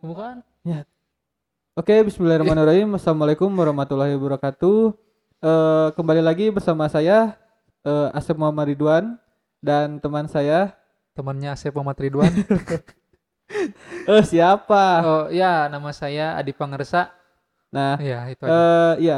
Bukan. Oke, bismillahirrahmanirrahim. Assalamualaikum warahmatullahi wabarakatuh. Eh, kembali lagi bersama saya eh, Asep Muhammad Ridwan dan teman saya Temannya Asep Muhammad Ridwan. eh siapa? oh ya, nama saya Adi Pangersa. Nah, Iya, itu aja. eh ya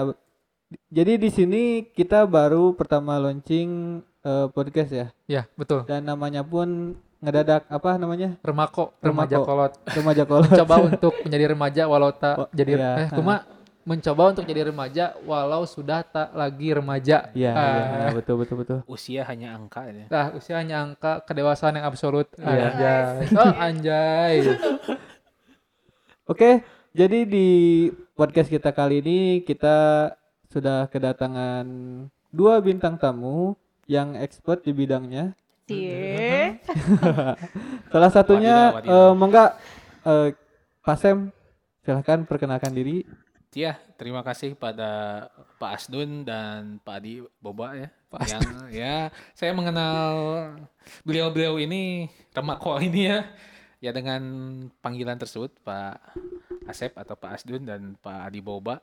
jadi di sini kita baru pertama launching eh, podcast ya ya, betul. dan namanya pun ngedadak apa namanya? Remako, remaja Remako. kolot. Remaja kolot. Mencoba untuk menjadi remaja walau tak Oh, jadi iya, eh cuma mencoba untuk jadi remaja walau sudah tak lagi remaja. Iya, Ah. iya, betul betul betul. usia hanya angka ya. Nah, usia hanya angka kedewasaan yang absolut. Iya. Anjay. Oh, anjay. Oke, jadi di podcast kita kali ini kita sudah kedatangan dua bintang tamu yang expert di bidangnya. Cie. Salah satunya Wadidaw, wadidaw. eh, mongga eh, Pak Sem, silahkan perkenalkan diri. Ya, terima kasih pada Pak Asdun dan Pak Adi Boba ya. yang ya saya mengenal beliau-beliau ini Remako ini ya. Ya dengan panggilan tersebut Pak Asep atau Pak Asdun dan Pak Adi Boba.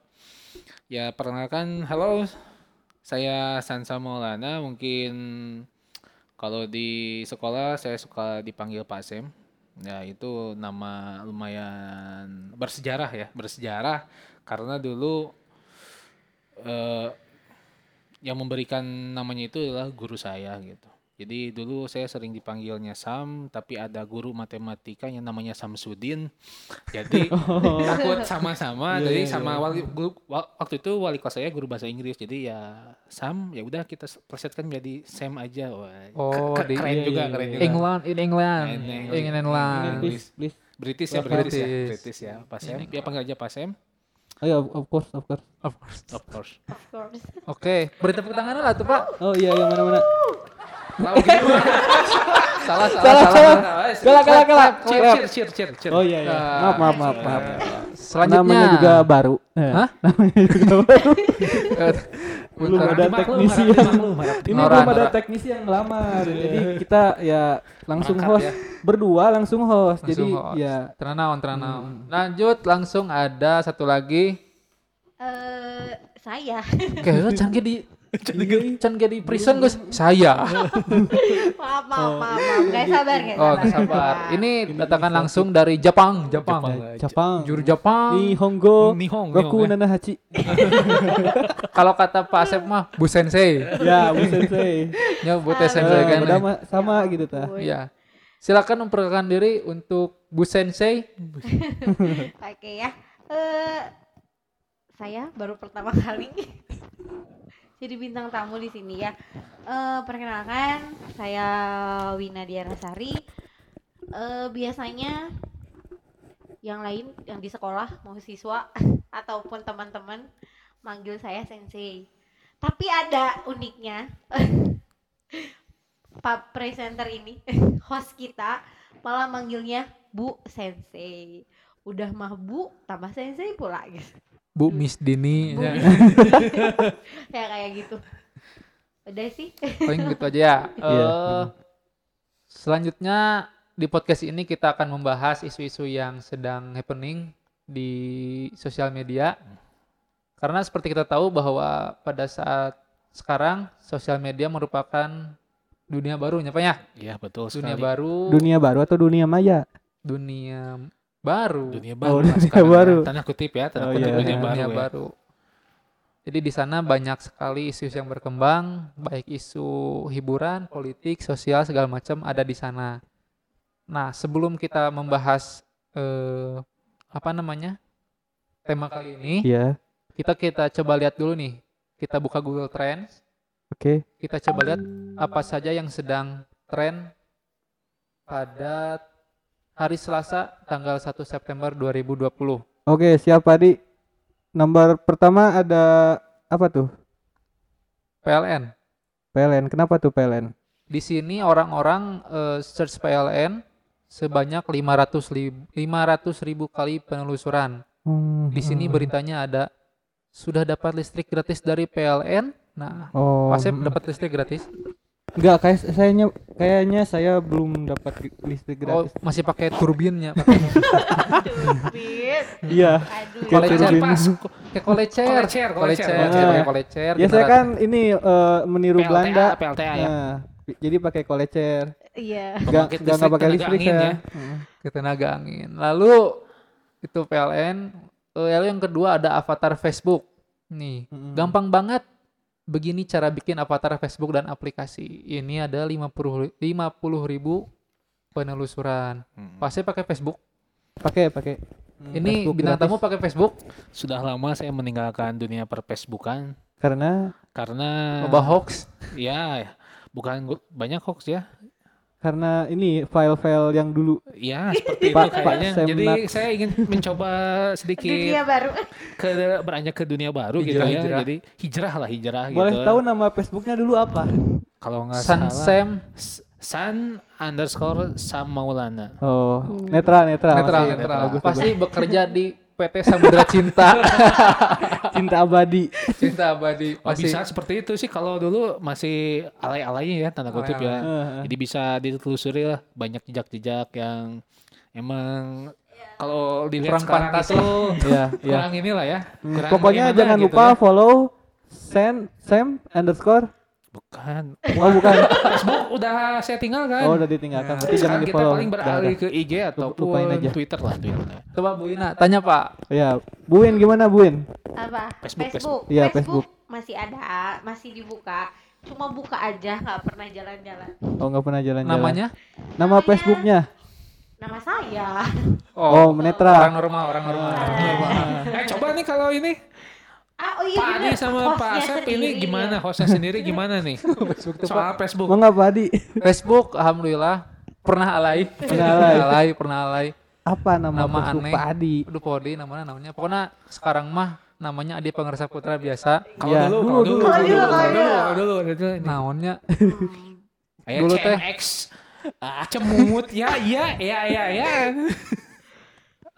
Ya perkenalkan, halo. Saya Sansa Maulana, mungkin kalau di sekolah saya suka dipanggil Pak Sem. Ya itu nama lumayan bersejarah ya, bersejarah karena dulu eh, yang memberikan namanya itu adalah guru saya gitu. Jadi dulu saya sering dipanggilnya Sam, tapi ada guru matematika yang namanya Samsudin. Jadi takut sama-sama. Iya, jadi iya, sama iya. wali guru, wa- waktu itu wali kelas saya guru bahasa Inggris. Jadi ya Sam, ya udah kita plesetkan menjadi Sam aja. Wah, Oh, ke- keren iya, juga, iya, keren iya. juga. England, in England. In England. In England. Please, please. British ya, Wah, British, ya, British. British ya, Pak Sam. Ya panggil aja Pak Sam, Oh ya, of course, of course. Of course. of course. Of course. Oke, beri tepuk tangan lah tuh, Pak. Oh iya, yang mana-mana. Salah, salah, Salah, salah. Kalah, kalah, kalah. Cheer, cheer, cheer, cheer, cheer. Oh iya, iya. Ah, Maaf, maaf, maaf, maaf. Selanjutnya. Namanya juga baru. Eh, Hah? Namanya juga baru. Eh, Belum bentar. ada Dimaklum, teknisi harap yang dimaklum, harap ini Nora, belum ada Nora. teknisi yang ngelamar. Jadi kita ya langsung Mangkat host ya. berdua langsung host. Langsung Jadi host. ya Teranawan, teranawan. Lanjut langsung ada satu lagi. Eh, saya. Oke, lo can ge di can ge di prison guys. Saya. maaf, maaf, maaf, maaf. Gak sabar, gak Oh, sabar. nggak sabar. Ini datangkan langsung dari Jepang, Jepang. Jepang. eh, Jepang. Juru Jepang. Nihongo Nihong, Goku ya. Nanahachi. Kalau kata Pak Asep mah Bu Sensei. ya, Bu Sensei. Ya Bu Eh, Sensei kan. sama gitu tah. Uy. Iya. Silakan memperkenalkan diri untuk Bu Sensei. Oke ya. Eh, saya baru pertama kali jadi bintang tamu di sini ya. Eh, perkenalkan, saya Wina Dianasari. Eh, biasanya yang lain yang di sekolah mau siswa ataupun teman-teman manggil saya sensei. Tapi ada uniknya. Pak presenter ini, host kita malah manggilnya Bu Sensei. Udah mah Bu tambah Sensei pula gitu. Bu Miss Dini. Bu Ya. ya kayak gitu. Udah sih. Paling gitu aja ya. Iya. Eh, selanjutnya di podcast ini kita akan membahas isu-isu yang sedang happening di sosial media. Karena seperti kita tahu bahwa pada saat sekarang sosial media merupakan dunia baru, ya Pak ya? Iya betul Dunia sekali. baru, Dunia baru atau dunia maya? dunia baru. Dunia Oh, baru. dunia lah sekarang baru. ya. Tanda kutip ya, tanda Oh, kutip iya. dunia baru. dunia ya. baru. Jadi di sana banyak sekali isu yang berkembang, baik isu hiburan, politik, sosial segala macam ada di sana. Nah, sebelum kita membahas eh, apa namanya tema kali ini, Iya. kita kita coba lihat dulu nih. Kita buka Google Trends, Oke. kita coba lihat apa saja yang sedang tren pada hari Selasa tanggal 1 September 2020. Oke, siapa di nomor pertama ada apa tuh? PLN. PLN. Kenapa tuh PLN? Di sini orang-orang eh, search PLN sebanyak 500 ribu, 500 ribu kali penelusuran. Hmm, Di sini hmm. beritanya ada sudah dapat listrik gratis dari PLN. Nah, Oh. Pasep dapat listrik gratis. Enggak, kayak sayanya kayaknya saya belum dapat listrik Oh, gratis. masih pakai turbinnya, pakai Fit. Iya. Kolecer turbin. pas. kayak kolecer, Kolecer, kolecer, kolecer, pakai kolecer. Ya saya kan ini eh, meniru PLTA, Belanda. PLTA ya. Nah, jadi pakai kolecer. Iya. Enggak enggak enggak pakai listrik tenaga angin saya. ya. Heeh. ketenaga angin. Lalu itu PLN. Eh, Lalu yang kedua ada avatar Facebook. Nih, gampang banget. Begini cara bikin avatar Facebook dan aplikasi. Ini ada 50 50 ribu penelusuran. Hmm. Pasti pakai Facebook. Pakai pakai. Hmm, Ini Facebook bintang gratis. tamu pakai Facebook. Sudah lama saya meninggalkan dunia perfacebookan karena karena Loba hoax. ya bukan banyak hoax ya. Karena ini file-file yang dulu Ya seperti itu Pak- Pak kayaknya. Jadi Semnat. saya ingin mencoba sedikit Dunia baru. ke beranjak ke dunia baru gitu Hijrah, ya. hijrah. Jadi hijrah lah hijrah boleh gitu. tahu nama Facebooknya dulu apa? Kalau nggak San salah Sam San underscore Sam Maulana. Oh, netral netral. netral, masih netral. Bagus, Pasti bekerja di PT Samudra Cinta. cinta abadi. Cinta abadi. Oh, Pasti bisa seperti itu sih kalau dulu masih alay-alaynya ya tanda kutip ya. Jadi bisa ditelusuri lah banyak jejak-jejak yang emang kalau dilihat Kurang sekarang pantas itu Iya, iya. kurang inilah ya. Hmm, kurang Pokoknya jangan gitu lupa ya. follow Sam Sam underscore. Bukan. Oh bukan. Facebook udah saya tinggalkan. Oh udah ditinggalkan. Berarti jangan Sekarang di kita paling beralih ke IG ataupun lupain aja. Twitter lah Twitter. Coba Bu Ina, tanya Pak. Ya, Buin gimana Buin? Apa? Facebook, Facebook. Iya, Facebook masih ada, masih dibuka. Cuma buka aja, nggak pernah jalan-jalan. Oh nggak pernah jalan-jalan. Namanya? Nama Namanya- Facebooknya? Nama saya. Oh, Menetra. Orang normal, orang normal. Eh coba nih kalau ini Ah, oh iya Pak Adi sama Pak Asep ini sendiri, gimana? ya. Hostnya sendiri gimana nih? Soal Facebook. Mau nggak Pak Adi? Facebook, alhamdulillah pernah alay. Pernah alay. alay, pernah alay. Apa nama, Nama Facebook aneh. Pak Adi? Aduh, Podi namanya namanya. Pokoknya sekarang mah namanya Adi Pangersa Putra biasa. Kalau Iya, dulu, dulu, kalau dulu, dulu, kalau dulu, dulu, kalau dulu, dulu. kalau dulu, kalau dulu, ini. Naonnya Kayak dulu teh. CMX. Ah, cemut ya, iya, iya, iya, iya.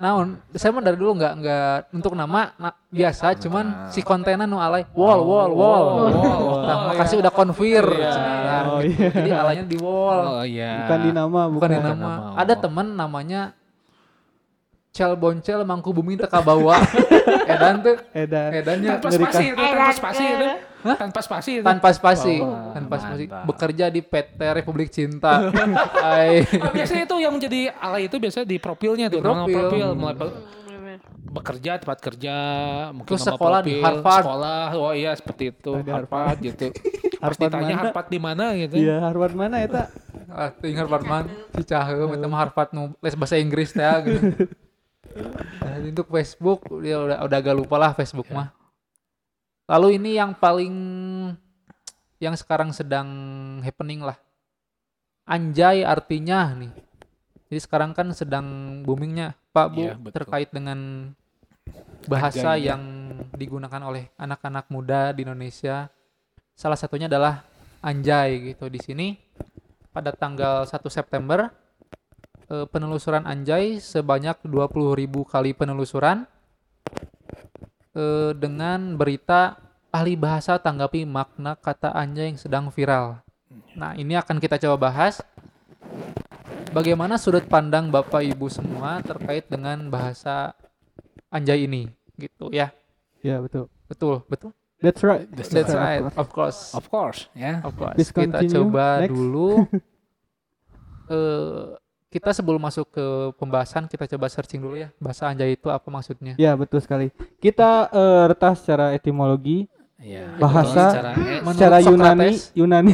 Naon? Saya mah dari dulu nggak nggak untuk nama na- biasa, cuman si kontennya nu alay. Wall, wall, wall. Oh, wall. Nah, Oh, makasih iya. udah konfir. Iya. Nah, Oh, gitu. iya. Jadi alaynya di wall. Oh iya. Bukan di nama, bukan bukan. di nama. nama, Ada oh. temen namanya Cel Boncel Mangku Bumi teka bawa. Edan tuh. Edan. Edannya itu, tanpa Edan spasi ke- itu. Hah? Tanpa spasi itu. tanpa spasi, Oh, tanpa spasi. mantap. Bekerja di PT Republik Cinta. Oh, biasanya itu yang menjadi alay itu biasa di profilnya tuh, Di profil. profil, mulai be- Hmm, bener-bener. bekerja, tempat kerja, mungkin Terus sekolah di profil, Harvard. sekolah, oh iya seperti itu, Di Harvard, gitu. Harus Harvard ditanya mana? Harvard di mana gitu. Iya, Harvard mana eta? Ah, ting Harvard man, si Caheum eta mah Harvard nu les bahasa Inggris teh gitu. Nah, untuk Facebook dia udah udah agak lupa lah Facebook mah. Lalu ini yang paling yang sekarang sedang happening lah. Anjay artinya nih. Jadi sekarang kan sedang boomingnya Pak Bu betul. terkait dengan bahasa Anjay, ya. yang digunakan oleh anak-anak muda di Indonesia. Salah satunya adalah anjay gitu di sini pada tanggal 1 September eh, penelusuran anjay sebanyak 20.000 kali penelusuran eh, dengan berita ahli bahasa tanggapi makna kata anjay yang sedang viral. Nah, ini akan kita coba bahas bagaimana sudut pandang Bapak Ibu semua terkait dengan bahasa anjay ini gitu ya. Iya, betul. Betul, betul. That's right. That's That's right, of course. Of course, ya. Of course. Please Kita continue. coba Next. dulu. eh kita sebelum masuk ke pembahasan kita coba searching dulu ya bahasa anjay itu apa maksudnya. Ya, betul sekali. Kita eh, retas secara etimologi, Iya. Bahasa- Secara, eh, secara Yunani, Socrates. Yunani.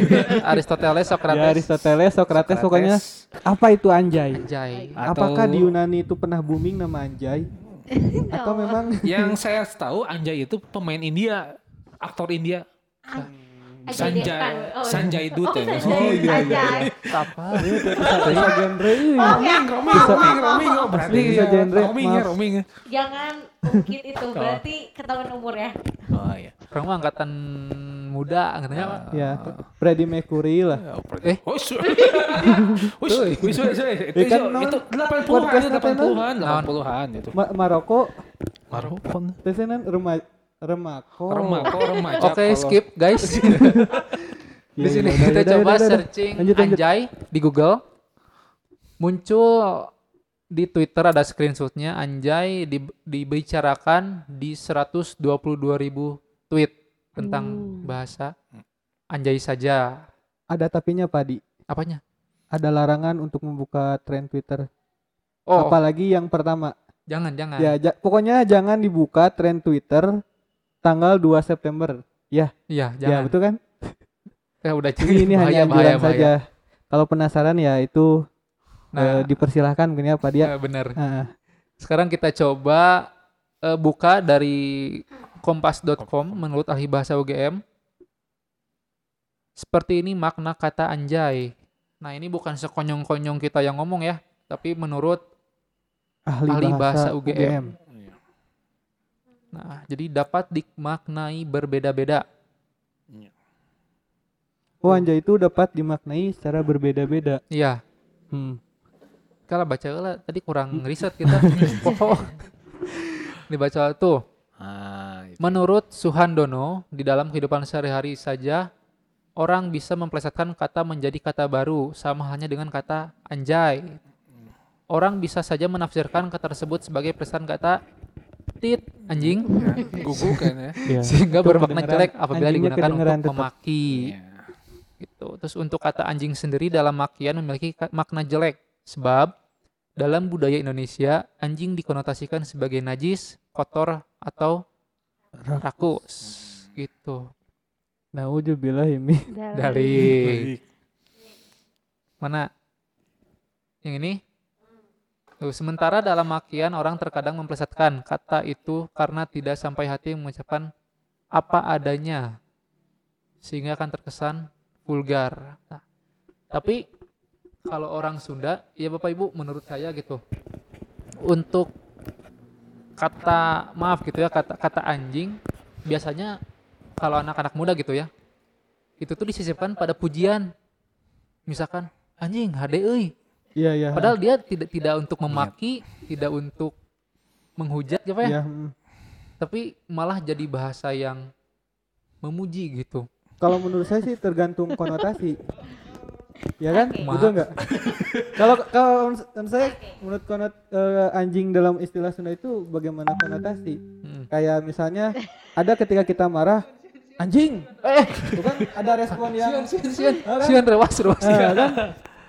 Aristoteles, ya, Socrates, Aristoteles, Socrates, pokoknya apa itu anjay? anjay. Atau- Apakah di Yunani itu pernah booming nama anjay? Atau memang yang saya tahu Anjay itu pemain India, aktor India. Sanjay, Devgan. Oh, Sanjay Oh, ya. Sanjay. Oh, iya, iya, Sanjay. Apa? bisa genre ini? Oh, ya. Roaming, roaming, roaming, oh berarti Bisa ya, genre, roaming ya, roaming ya. Jangan ungkit itu berarti ketahuan umur ya. Oh iya. Orang mah angkatan muda, angkatannya apa? Ya, Freddie Mercury lah. Eh? Oh, wis, wis, wis, itu itu- non- itu 80-an podcast itu apa, non? 80-an, 80-an itu. Ma Maroko, Maroko. biasanya rema remako. Remako, remaja. Oke, kalau- skip guys. Iya, Di sini iya, kita coba udah, udah. searching Lanjut, lanjut. anjay di Google. Muncul di Twitter ada screenshotnya anjay di, dibicarakan di 122.000 tweet tentang Hmm. bahasa anjay saja. Ada tapinya Pak Di. Apanya? Ada larangan untuk membuka tren Twitter. Oh, Apalagi yang pertama. jangan jangan. Ya, ja- pokoknya jangan dibuka tren Twitter tanggal 2 September. Iya, Ya, jangan. betul kan? Ya udah Jadi ini bahaya, hanya bahaya, anjuran bahaya. saja. Kalau penasaran ya itu Nah, eh, dipersilahkan mungkin ya Pak Dia. eh, benar. Ah, Sekarang kita coba eh, buka dari kompas.com menurut ahli bahasa UGM. Seperti ini makna kata anjay. Nah, ini bukan sekonyong-konyong kita yang ngomong ya, tapi menurut ahli, Ahli bahasa bahasa, UGM. UGM. Nah, jadi dapat dimaknai berbeda-beda. Iya. Oh, anjay itu dapat dimaknai secara berbeda-beda. Iya, Hmm. kalau baca lah tadi kurang riset kita. oh. Dibaca tuh. Ah, itu. Menurut Suhandono, di dalam kehidupan sehari-hari saja orang bisa memplesetkan kata menjadi kata baru sama halnya dengan kata anjay. Orang bisa saja menafsirkan kata tersebut sebagai plesetan kata tit anjing Gugu kan ya. Iya. sehingga bermakna jelek apabila digunakan untuk memaki. Iya. gitu. Terus untuk kata anjing sendiri dalam makian memiliki makna jelek sebab dalam budaya Indonesia anjing dikonotasikan sebagai najis, kotor atau rakus gitu. Nauzubillah ini. Dari mana? Yang ini? Sementara dalam makian orang terkadang memplesetkan kata itu karena tidak sampai hati mengucapkan apa adanya sehingga akan terkesan vulgar. Nah, tapi kalau orang Sunda, ya Bapak Ibu menurut saya gitu. Untuk kata maaf gitu ya, kata kata anjing biasanya kalau anak-anak muda gitu ya, itu tuh disisipkan pada pujian. Misalkan anjing hade. Iya, iya. Padahal dia tidak tidak untuk memaki, tidak untuk menghujat apa ya, Iya, mm. tapi malah jadi bahasa yang memuji gitu. Kalau menurut saya sih tergantung konotasi. Ya kan? Oke. Betul nggak? Kalau kalau menurut saya menurut konot eh, anjing dalam istilah Sunda itu bagaimana konotasi? Hmm. Kayak misalnya ada ketika kita marah anjing. Eh, itu kan ada respon yang Sian, sian, kan? sian, rewas, rewas. Ah, kan?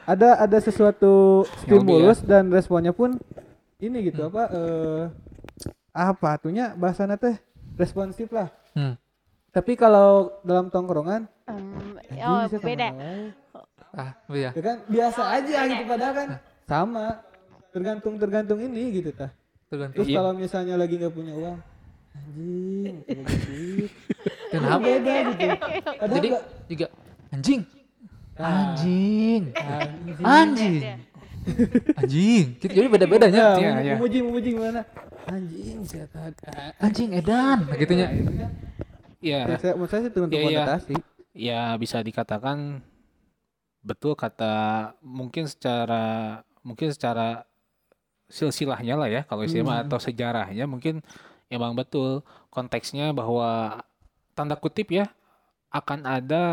Ada ada sesuatu stimulus dan responnya pun ini gitu apa eh apa atunya bahasanya teh responsif lah. Hmm. Tapi kalau dalam tongkrongan anjing oh beda. Ah, iya. ya kan biasa aja gitu padahal kan sama tergantung tergantung ini gitu tah Tergantung. terus kalau misalnya lagi nggak punya uang anjing punya duit Kenapa? beda gitu padahal Jadi nggak- juga anjing. Anjing, anjing anjing, anjing. Gitu, Jadi beda-bedanya. ya, iya. memuji memuji gimana anjing setan Anjing edan, gitunya. Iya. ya, saya, menurut saya sih tergantung Iya, iya. konotasi ya bisa dikatakan betul kata mungkin secara mungkin secara silsilahnya lah ya kalau istilahnya Hmm. atau sejarahnya mungkin emang betul konteksnya bahwa tanda kutip ya akan ada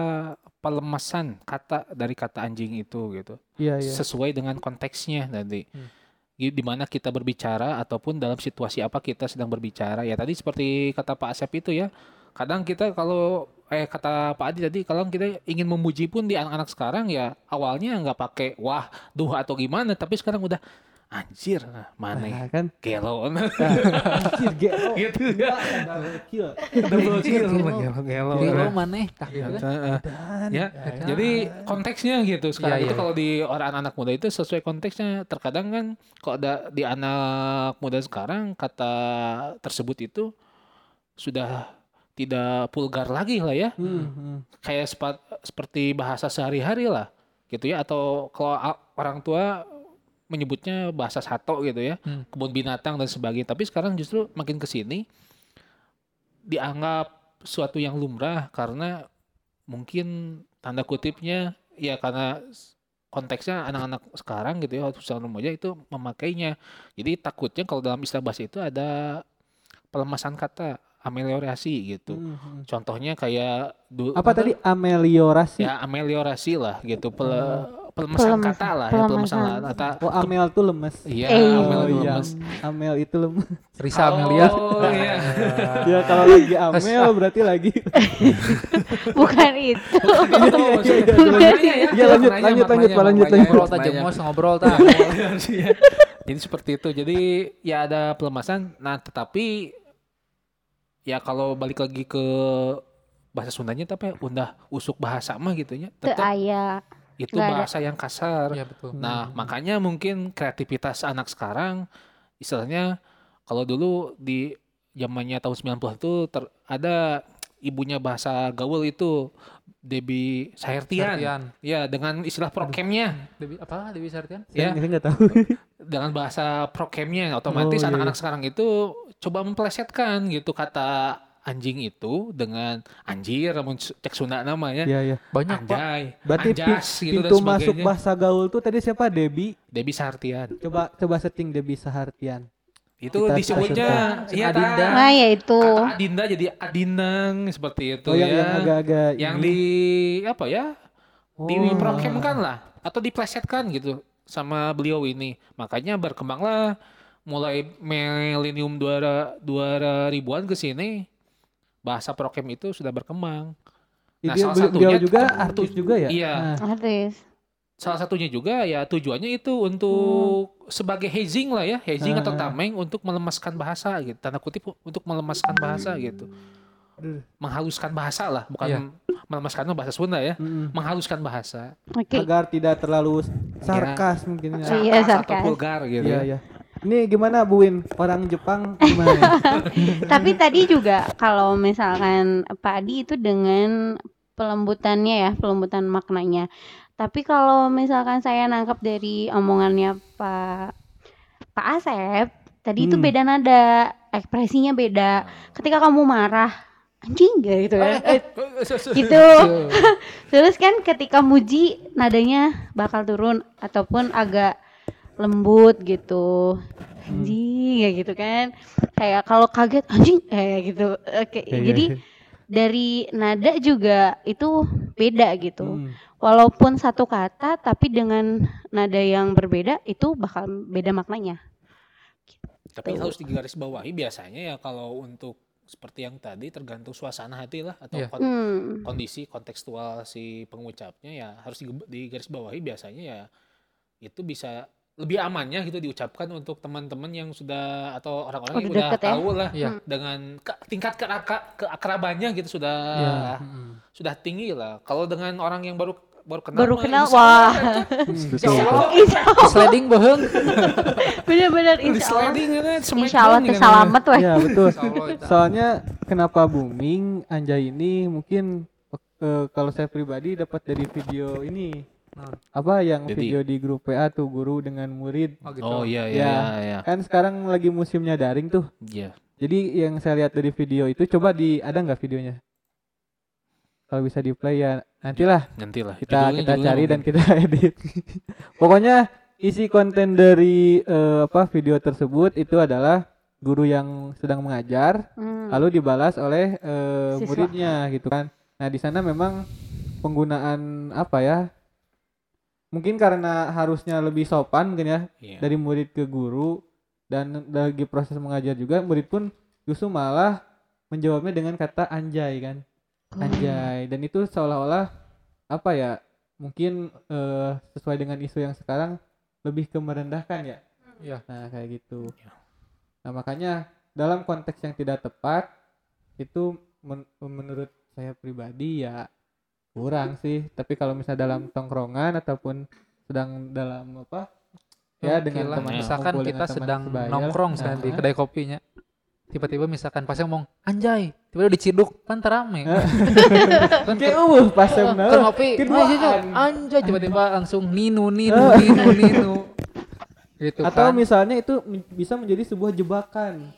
pelemasan kata dari kata anjing itu gitu. Iya iya. Sesuai dengan konteksnya nanti. Hmm. di di mana kita berbicara ataupun dalam situasi apa kita sedang berbicara. Ya tadi seperti kata Pak Asep itu ya kadang kita kalau eh kata Pak Adi tadi kalau kita ingin memuji pun di anak-anak sekarang ya awalnya nggak pakai wah duh atau gimana tapi sekarang udah anjir mana nah, kan? Gelo. Anjir gelo. Gitu. Ya double kill. Double kill. Gelo. gelo gelo kan. Heeh. dan ya? Jadi konteksnya gitu. Sekarang Iya, itu iya. kalau di orang anak muda itu sesuai konteksnya. Terkadang kan kok ada di anak muda sekarang kata tersebut itu sudah tidak vulgar lagi lah ya. Hmm, hmm. kayak sepa- seperti bahasa sehari-hari lah gitu ya. Atau kalau orang tua menyebutnya bahasa sato gitu ya Hmm. kebun binatang dan sebagainya tapi sekarang justru makin ke sini dianggap suatu yang lumrah karena mungkin tanda kutipnya ya karena konteksnya anak-anak sekarang gitu ya sosial remaja itu memakainya jadi takutnya kalau dalam istilah bahasa itu ada pelemasan kata ameliorasi gitu. Hmm, hmm. Contohnya kayak Apa tadi ameliorasi? Ya ameliorasi lah gitu, Pel- pelemesan Pelemesan- kata lah, ya, pelemesan pelemesan. kata. Oh, amel tuh lemes. Iya, Eh. amel Oh itu iya, lemes. amel itu lemes. Risa Amelia. Oh iya. ya kalau lagi amel berarti lagi. Bukan itu. Iya, lanjut, lanjut, lanjut, lanjut, lanjut. Ngobrol tak jemos ngobrol tak. Iya. Jadi seperti itu. Jadi ya ada pelemasan. Nah, tetapi ya kalau balik lagi ke bahasa Sundanya tapi undah usuk bahasa mah gitu ya. Tetap aya. Itu ada. bahasa yang kasar. Iya betul. Nah, makanya mungkin kreativitas anak sekarang istilahnya kalau dulu di zamannya tahun 90 itu ter- ada ibunya bahasa gaul itu Debbie Sahertian. Sartian. Ya, dengan istilah prokemnya. Dewi apa Dewi Sartian? Ya, Saya nggak tahu. dengan bahasa prokemnya otomatis Oh, iya, anak-anak sekarang itu coba memplesetkan gitu kata anjing itu dengan anjir namun cek Sunda namanya Iya, iya. Banyak pak. anjay Berarti pi- anjas gitu dan pintu masuk bahasa gaul tuh tadi siapa? Debi. Debbie Sartian Coba coba setting Debi Sahartian. itu Kita disebutnya iya Adinda. Nah, ya itu. kata Adinda jadi Adinang seperti itu Oh, yang ya yang agak-agak yang ini. di apa ya Oh. diprokemkan lah atau diplesetkan gitu sama beliau ini makanya berkembanglah mulai milenium dua ribuan ke sini bahasa prokem itu sudah berkembang Dia, Nah, salah beliau- beliau satunya juga tu- artis juga ya? iya. Nah, Artis. salah satunya juga ya tujuannya itu untuk sebagai hazing lah ya hazing atau Ah. tameng untuk melemaskan bahasa gitu tanda kutip untuk melemaskan bahasa gitu Aduh. menghaluskan bahasa lah bukan Iya. melemaskan bahasa Sunda ya mm-mm. menghaluskan bahasa Oke. agar tidak terlalu sarkas mungkin ya. Iya, sarkas atau sarkas. vulgar gitu Iya, ya. iya. Ini gimana Buin? Orang Jepang gimana? Tapi tadi juga kalau misalkan Pak Adi itu dengan pelembutannya ya, pelembutan maknanya. Tapi kalau misalkan saya nangkap dari omongannya Pak Pak Asep, tadi itu Hmm. beda nada, ekspresinya beda. Ketika kamu marah, anjing gak gitu ya. Eh, gitu. Terus kan ketika muji nadanya bakal turun ataupun agak lembut gitu. Anjing kayak gitu kan. Kayak kalau kaget anjing kayak gitu. Oke, Iya, iya, jadi dari nada juga itu beda gitu. Hmm. Walaupun satu kata tapi dengan nada yang berbeda itu bakal beda maknanya. Tapi Tuh. harus digarisbawahi biasanya ya kalau untuk seperti yang tadi tergantung suasana hati lah atau Iya. kon- Hmm. kondisi kontekstual si pengucapnya ya harus diga- digarisbawahi biasanya ya itu bisa lebih amannya gitu diucapkan untuk teman-teman yang sudah atau orang-orang yang Udah ya. tahu lah Iya. dengan ke- tingkat keaka- keakrabannya gitu sudah. Mm. sudah tinggi lah. Kalau dengan orang yang baru baru kenal Baru kenal, insya wah. Insya Allah, Sliding bohong. bener-bener di insya Allah. sliding kan, smackdown Insya Allah gitu teh kan. salamet weh. Ya betul. Soalnya kenapa booming Anjay ini mungkin eh, kalau saya pribadi dapat dari video ini Nah. apa yang Jadi- video di grup PA tuh guru dengan murid Oh, gitu. Oh iya Ya. iya iya. kan sekarang lagi musimnya daring tuh Iya. jadi yang saya lihat dari video itu coba di ada nggak videonya kalau bisa di play ya nantilah Nantilah. kita Judulnya- kita judulnya cari mungkin. dan kita edit pokoknya isi konten dari eh, apa video tersebut itu adalah guru yang sedang mengajar Hmm. lalu dibalas oleh eh, Siswa. muridnya gitu kan nah di sana memang penggunaan apa ya mungkin karena harusnya lebih sopan mungkin ya Iya. dari murid ke guru dan lagi proses mengajar juga murid pun justru malah menjawabnya dengan kata anjay kan anjay dan itu seolah-olah apa ya mungkin eh, sesuai dengan isu yang sekarang lebih ke merendahkan ya Iya. nah kayak gitu Iya. nah makanya dalam konteks yang tidak tepat itu men- menurut saya pribadi ya kurang sih. Tapi kalau misalnya dalam tongkrongan ataupun sedang dalam apa ya dengan teman misalkan kita teman sedang sebaya. nongkrong sedang di kedai kopinya. Tiba-tiba misalkan pas ngomong anjay tiba-tiba diciduk kan terame. Kan kayak uh pas yang kan ngopi keduaan. "Ah, iya, iya, anjay tiba-tiba langsung ninu ninu ninu ninu. Gitu atau kan. misalnya itu bisa menjadi sebuah jebakan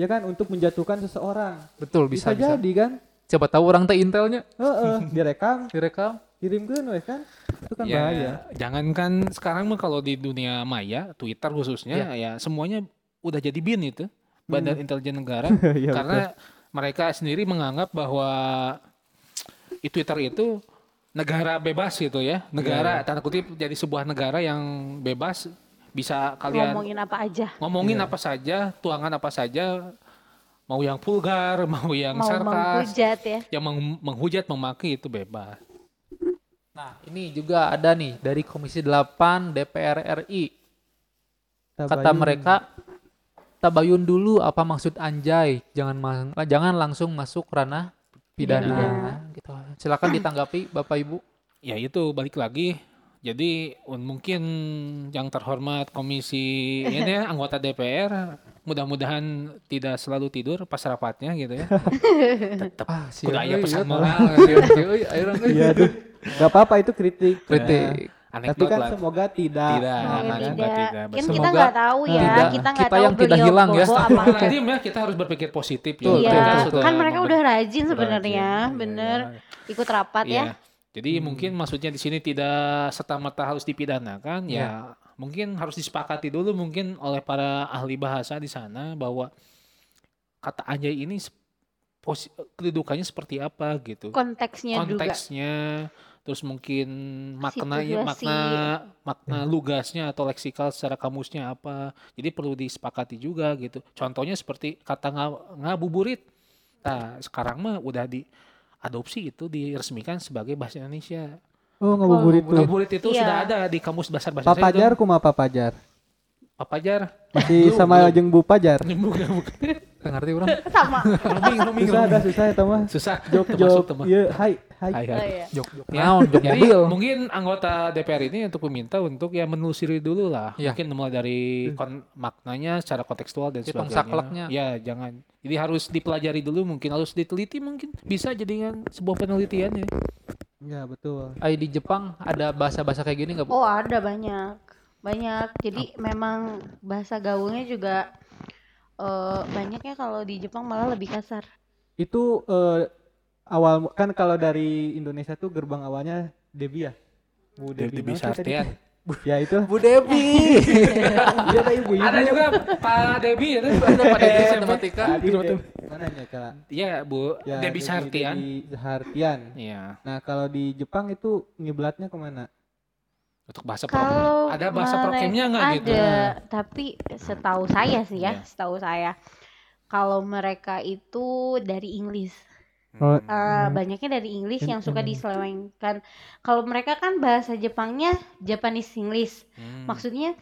ya kan untuk menjatuhkan seseorang. Betul bisa, bisa bisa, jadi kan coba tahu orang teh intelnya. Heeh, direkam. Direkam. Kirimkan weh kan? Itu kan Ya, bahaya. jangankan sekarang mah kalau di dunia maya, Twitter khususnya ya. semuanya udah jadi bin itu Badan Intelijen Negara. Iya, karena mereka sendiri menganggap bahwa i- Twitter itu negara bebas gitu ya. Negara tanda kutip jadi sebuah negara yang bebas bisa kalian Ngomongin apa aja. ngomongin apa saja, tuangan apa saja, mau yang vulgar, mau yang Mau sarkas, menghujat ya. yang meng- menghujat, memaki itu bebas. Nah, ini juga ada nih dari Komisi 8 DPR RI. Kata Tabayun. mereka tabayun dulu apa maksud anjay, jangan ma- jangan langsung masuk ranah pidana. Pidana. Gitu. Silakan ditanggapi Bapak Ibu. Ya itu balik lagi. Jadi un- mungkin yang terhormat komisi ini anggota DPR mudah-mudahan tidak selalu tidur pas rapatnya gitu ya. Tetap Ah, kudu aya pesan iya. moral. Euy. Iya tuh. Gak apa-apa itu kritik. Kritik. Tapi Anekdot kan lah. semoga tidak. Tidak, Semoga aman, tidak. tidak, tidak. Kan Betul. kita Semoga nggak tahu ya, tidak. kita nggak Kita tahu yang tidak beliau hilang ya. Astagfirullahaladzim ya kita harus berpikir positif ya. Betul, Iya, kan mereka udah rajin sebenarnya, rajin. Iya, bener. iya. Ikut rapat ya. Jadi mungkin maksudnya di sini tidak serta merta harus dipidanakan, Iya. ya mungkin harus disepakati dulu mungkin oleh para ahli bahasa di sana bahwa kata anjay ini posi- kedudukannya seperti apa gitu. Konteksnya juga. Konteksnya, terus mungkin makna Situasi. makna makna lugasnya atau leksikal secara kamusnya apa. Jadi perlu disepakati juga gitu. Contohnya seperti kata nga- ngabuburit. Nah, sekarang mah udah diadopsi itu diresmikan sebagai bahasa Indonesia. Oh ngabuburit tuh. Ngabuburit itu Iya. sudah ada di kamus bahasa bahasa Papajar kuma papajar. Papajar. Masih sama jeung Bu Pajar. Bukan, bukan. Nggak ngerti orang. Sama. Roaming, roaming, Susah roaming. susah ya mah. Susah. Jok termasuk jok. teman. Iya, hai hai. Hai, hai. Oh, iya. Jok, jok. Ya, Naon, jok Jadi mobil. mungkin anggota DPR ini untuk meminta untuk ya menelusuri dulu lah. Iya. Mungkin mulai dari kon- maknanya secara kontekstual dan Hitung sebagainya. sakleknya. Ya jangan. Jadi harus dipelajari dulu mungkin harus diteliti mungkin bisa jadikan sebuah penelitian ya. Ya betul. Ay, di Jepang ada bahasa-bahasa kayak gini nggak Bu? Oh ada banyak, banyak. Jadi memang bahasa gaulnya juga eh, banyak ya kalau di Jepang malah lebih kasar. Itu eh, awal kan kalau dari Indonesia tuh gerbang awalnya Debi ya. Bu Debi sih tadi? Sartian. Ya itu. Bu Devi. Iya ada ibu ibu. Ada juga Pak Debi ya. tuh. ada pada di matematika. Mana ya Kak? Iya Bu, Ya, Debi Sartian. Debi Sartian. Iya. Nah kalau di Jepang itu ngiblatnya ke mana? Untuk bahasa pro. Kalau Ada bahasa prokemnya nggak gitu? Ada, tapi setahu saya sih ya, Iya. setahu saya kalau mereka itu dari Inggris. Oh, Eh, Hmm. banyaknya dari Inggris yang suka Hmm. diselewengkan. Kalau mereka kan bahasa Jepangnya Japanese English. Hmm. Maksudnya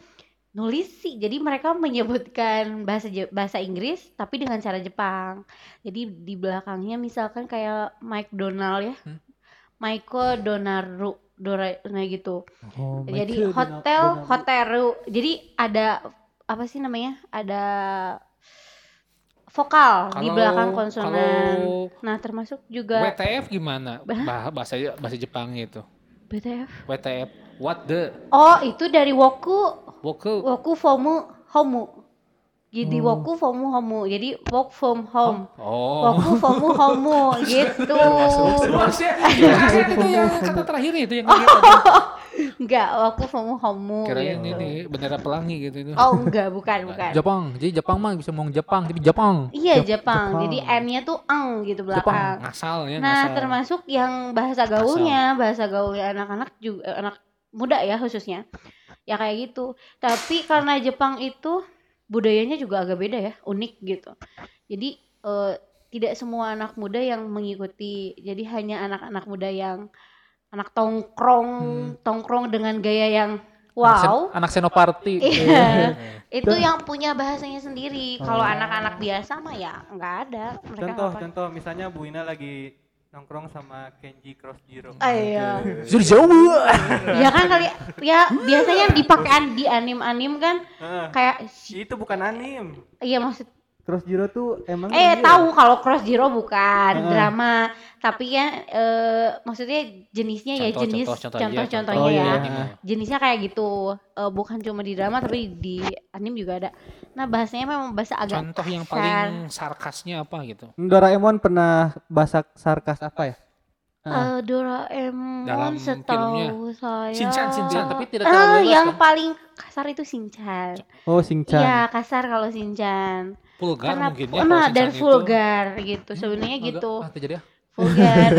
nulis sih. Jadi mereka menyebutkan bahasa Je- bahasa Inggris tapi dengan cara Jepang. Jadi di belakangnya misalkan kayak McDonald ya. Hmm. Maiko Donaru Dora nah gitu. Oh, Jadi hotel hoteru. Jadi ada apa sih namanya? Ada vokal di Kalau- belakang konsonan. Kalau Nah, termasuk juga WTF gimana? Bah- bahasa bahasa Jepang itu. BTF. WTF. What the Oh, itu dari Woku Woku. Woku Fomu Homu. Jadi Oh. Woku Fomu Homu. Jadi work from home. Oh. Woku Fomu Homu gitu. Maksudnya, itu yang kata terakhirnya itu yang. Enggak, Woku Fomu Homu Kirain gitu. ini bendera pelangi gitu itu. Oh, enggak, bukan, bukan. Jepang. Jadi Jepang mah bisa ngomong Jepang, tapi Jepang. Iya, Jep- Jepang. Jepang. Jadi N-nya tuh ang gitu belakang. Ngasal ya, Nah, ngasal. termasuk yang bahasa gaulnya, bahasa gaulnya anak-anak juga anak muda ya khususnya. Ya kayak gitu. Tapi karena Jepang itu budayanya juga agak beda ya, unik gitu. Jadi eh, tidak semua anak muda yang mengikuti. Jadi hanya anak-anak muda yang anak tongkrong, tongkrong dengan gaya yang Anak sen- wow. Anak senoparti. Iya. itu yang punya bahasanya sendiri. Kalau Oh. anak-anak biasa mah ya nggak ada. Mereka Contoh, contoh misalnya Bu Ina lagi nongkrong sama Kenji Cross Zero. Iya. Sudah jauh. ya kan kali ya biasanya dipakai di anim-anim kan Heeh. kayak itu bukan anim. iya maksud Cross Zero tuh emang eh iya. tahu kalau cross zero bukan Heeh. drama tapi ya eh, maksudnya jenisnya ya Contoh, jenis contoh, contoh aja, contoh-contohnya Oh, ya iya. Anime. jenisnya kayak gitu Eh, bukan cuma di drama tapi di anim juga ada nah bahasanya memang bahasa agak Contoh yang kasar. paling sarkasnya apa gitu? Doraemon pernah bahasa sarkas apa ya? Eh, Doraemon Dalam setahu saya Shinchan, Shinchan. Tapi tidak terlalu luas yang kan? paling kasar itu Shinchan Oh, Singchan. Iya kasar kalau Shinchan. Vulgar karena mungkin ya. nah, kalau si dan Chan itu. vulgar gitu sebenarnya Agak- gitu. Ah, terjadi ya? Vulgar.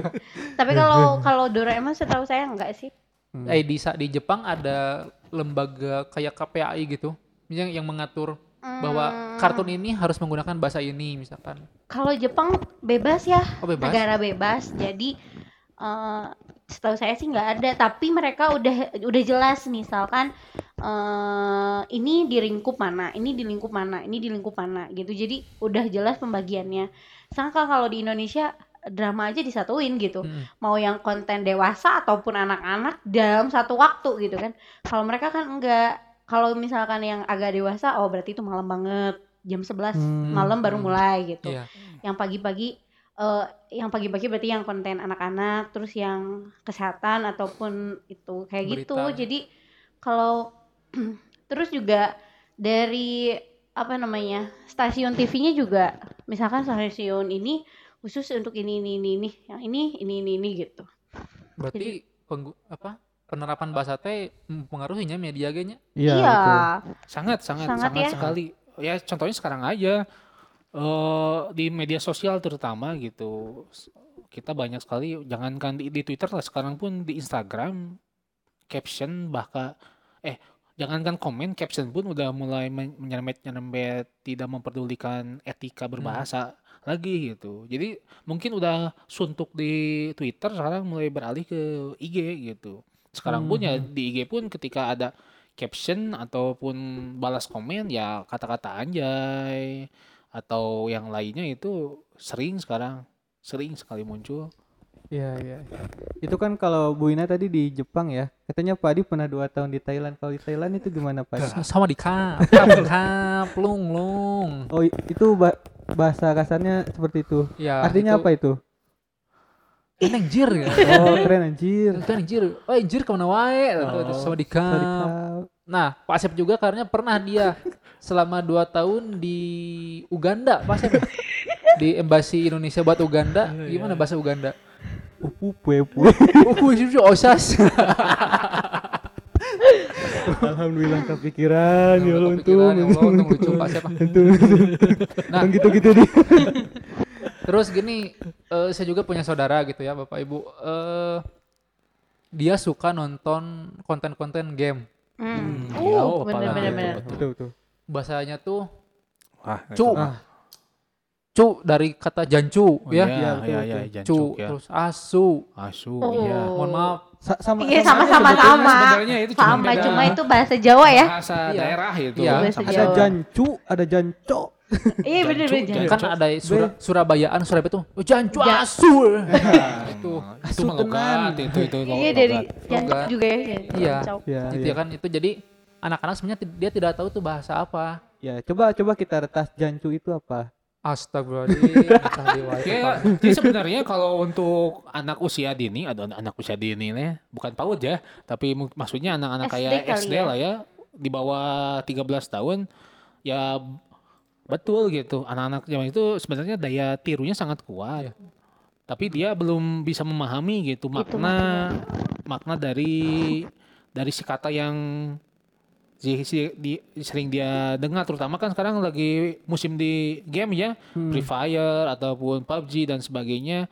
Tapi kalau kalau Doraemon setahu saya enggak sih? Hmm. eh di di Jepang ada lembaga kayak KPAI gitu yang yang mengatur bahwa Hmm, kartun ini harus menggunakan bahasa ini misalkan. Kalau Jepang bebas ya oh bebas? negara bebas. Jadi eh, setahu saya sih nggak ada. Tapi mereka udah udah jelas misalkan eh ini di lingkup mana ini di lingkup mana ini di lingkup mana gitu. Jadi udah jelas pembagiannya. Sangka kalau di Indonesia drama aja disatuin gitu. Mm. mau yang konten dewasa ataupun anak-anak dalam satu waktu gitu kan. Kalau mereka kan enggak. Kalau misalkan yang agak dewasa oh berarti itu malam banget. Jam 11 Hmm. malam baru mulai gitu. Iya. yang pagi-pagi eh yang pagi-pagi berarti yang konten anak-anak terus yang kesehatan ataupun itu kayak gitu Berita. jadi kalau terus juga dari apa namanya stasiun TV-nya juga misalkan stasiun ini khusus untuk ini ini ini ini yang ini ini ini, ini gitu berarti penggu- apa penerapan bahasa teh mempengaruhinya media genya Iya. iya betul. Sangat sangat Sangat sangat, ya. sekali. Ya contohnya sekarang aja eh di media sosial terutama gitu. Kita banyak sekali jangankan di, di Twitter lah sekarang pun di Instagram caption bahkan eh jangankan komen caption pun udah mulai men- menyerempet-nyerempet tidak memperdulikan etika berbahasa lagi gitu. Jadi mungkin udah suntuk di Twitter sekarang mulai beralih ke IG gitu. Sekarang pun ya Mhm. di IG pun ketika ada caption ataupun balas komen ya kata-kata anjay atau yang lainnya itu sering sekarang sering sekali muncul. Iya, iya. Itu kan kalau Bu Ina tadi di Jepang ya. Katanya Pak Adi pernah dua tahun di Thailand. Kalau di Thailand itu gimana Pak? Adi? sama di kap kap kap lung lung Oh, itu ba- bahasa kasarnya seperti itu. ya Artinya apa itu? kan anjir ya Oh, keren anjir. kan anjir oh anjir ke mana wae oh. sama di kap. Nah Pak Asep juga karena pernah dia selama dua tahun di Uganda Pak Asep di embasi Indonesia buat Uganda gimana bahasa Uganda Upu pue pue. Oh, itu osas. Alhamdulillah kepikiran ya Allah untung. Ya Allah, untung lucu Pak Asep. Untung. Nah, gitu-gitu nih. terus gini, eh, saya juga punya saudara gitu ya, Bapak Ibu. Eh, dia suka nonton konten-konten game. Hmm. iya, Uh, oh, bener apalagi bener itu. bener. Betul betul. Bahasanya tuh Wah, cu. Ah. Cu dari kata jancu Oh, ya. iya, Iya, betul, iya, betul. iya, Cu, ya. terus asu. Asu, Oh. iya. Mohon maaf. Sa- sama Iya, sama sebetulnya. sama. Sebenarnya itu cuma Sama beda cuma itu bahasa Jawa ya. bahasa Iya. daerah itu. Iya. Bahasa sama- Ada jancu, ada janco. Iya bener bener. jancu. Kan ada Sura, Surabayaan, Surabaya tuh oh, jancu Ja- asu. Nah, Itu. itu logat, itu itu Iya logat. dari Logat. juga ya. Iya. jancuk. Ya, gitu ya. kan itu jadi anak-anak sebenarnya dia tidak tahu tuh bahasa apa. Ya, coba coba kita retas jancu itu apa? Astagfirullahaladzim. itu, Ya, jadi sebenarnya kalau untuk anak usia dini, ada anak usia dini nih, bukan PAUD ya, tapi maksudnya anak-anak kayak SD ya. lah ya, di bawah 13 tahun, ya betul gitu. Anak-anak zaman itu sebenarnya daya tirunya sangat kuat. Tapi dia belum bisa memahami gitu makna makna dari dari si kata yang si- di, sering dia dengar terutama kan sekarang lagi musim di game ya Hmm. Free Fire ataupun PUBG dan sebagainya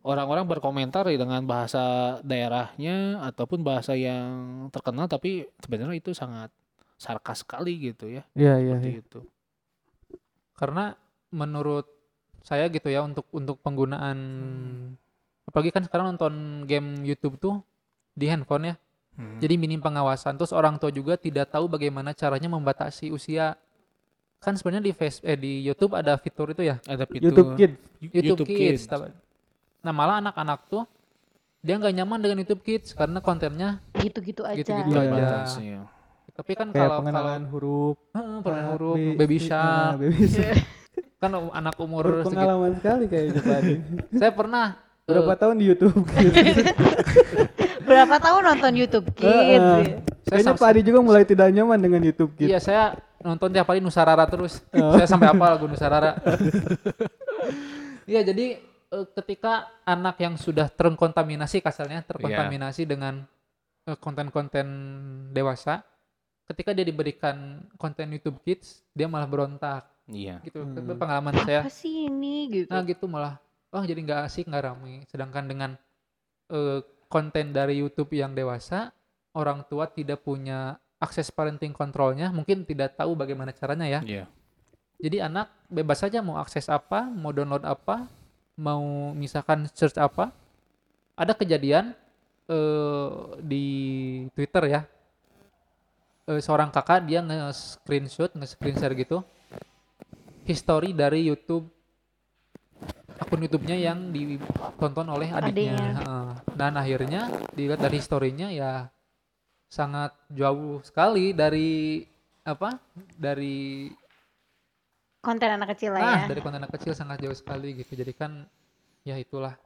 orang-orang berkomentar ya dengan bahasa daerahnya ataupun bahasa yang terkenal tapi sebenarnya itu sangat sarkas sekali gitu ya Iya, iya, seperti iya. itu Karena menurut saya gitu ya untuk untuk penggunaan apalagi kan sekarang nonton game YouTube tuh di handphone ya. Hmm. Jadi minim pengawasan. Terus orang tua juga tidak tahu bagaimana caranya membatasi usia. Kan sebenarnya di face eh di YouTube ada fitur itu ya. ada fitur YouTube Kids. YouTube, Kids. tapi- Nah malah anak-anak tuh dia nggak nyaman dengan YouTube Kids karena kontennya Gitu-gitu aja. Gitu-gitu Iya, aja. Tapi kan Kayak kalau kalau pengenalan huruf, Heeh, permainan A, huruf, baby C, shark, nah, baby shark. kan anak umur segitu. Pengalaman sekali kayaknya Pak. Saya pernah Berapa tahun di YouTube Kids? Berapa tahun nonton YouTube Kids? Heeh. ya? Kayaknya sam- Pak Adi juga mulai tidak nyaman dengan YouTube Kids. Iya, saya nonton tiap hari Nusarara terus. Oh. saya sampai apa lagu Nusarara. Iya, jadi eh, ketika anak yang sudah terkontaminasi kasarnya, terkontaminasi dengan eh, konten-konten dewasa, ketika dia diberikan konten YouTube Kids, dia malah berontak. Iya. gitu Hmm. pengalaman saya Apa sih ini gitu? nah gitu malah oh jadi nggak asik nggak ramai sedangkan dengan eh, konten dari YouTube yang dewasa orang tua tidak punya akses parenting kontrolnya mungkin tidak tahu bagaimana caranya ya Iya. jadi anak bebas saja mau akses apa mau download apa mau misalkan search apa ada kejadian eh, di Twitter ya Eh, seorang kakak dia nge-screenshot nge-screen share gitu history dari YouTube akun YouTube-nya yang ditonton oleh adiknya. Adiknya. Dan akhirnya dilihat dari historinya ya sangat jauh sekali dari apa? Dari Konten anak kecil lah ah ya. dari konten anak kecil sangat jauh sekali gitu. Jadi kan ya itulah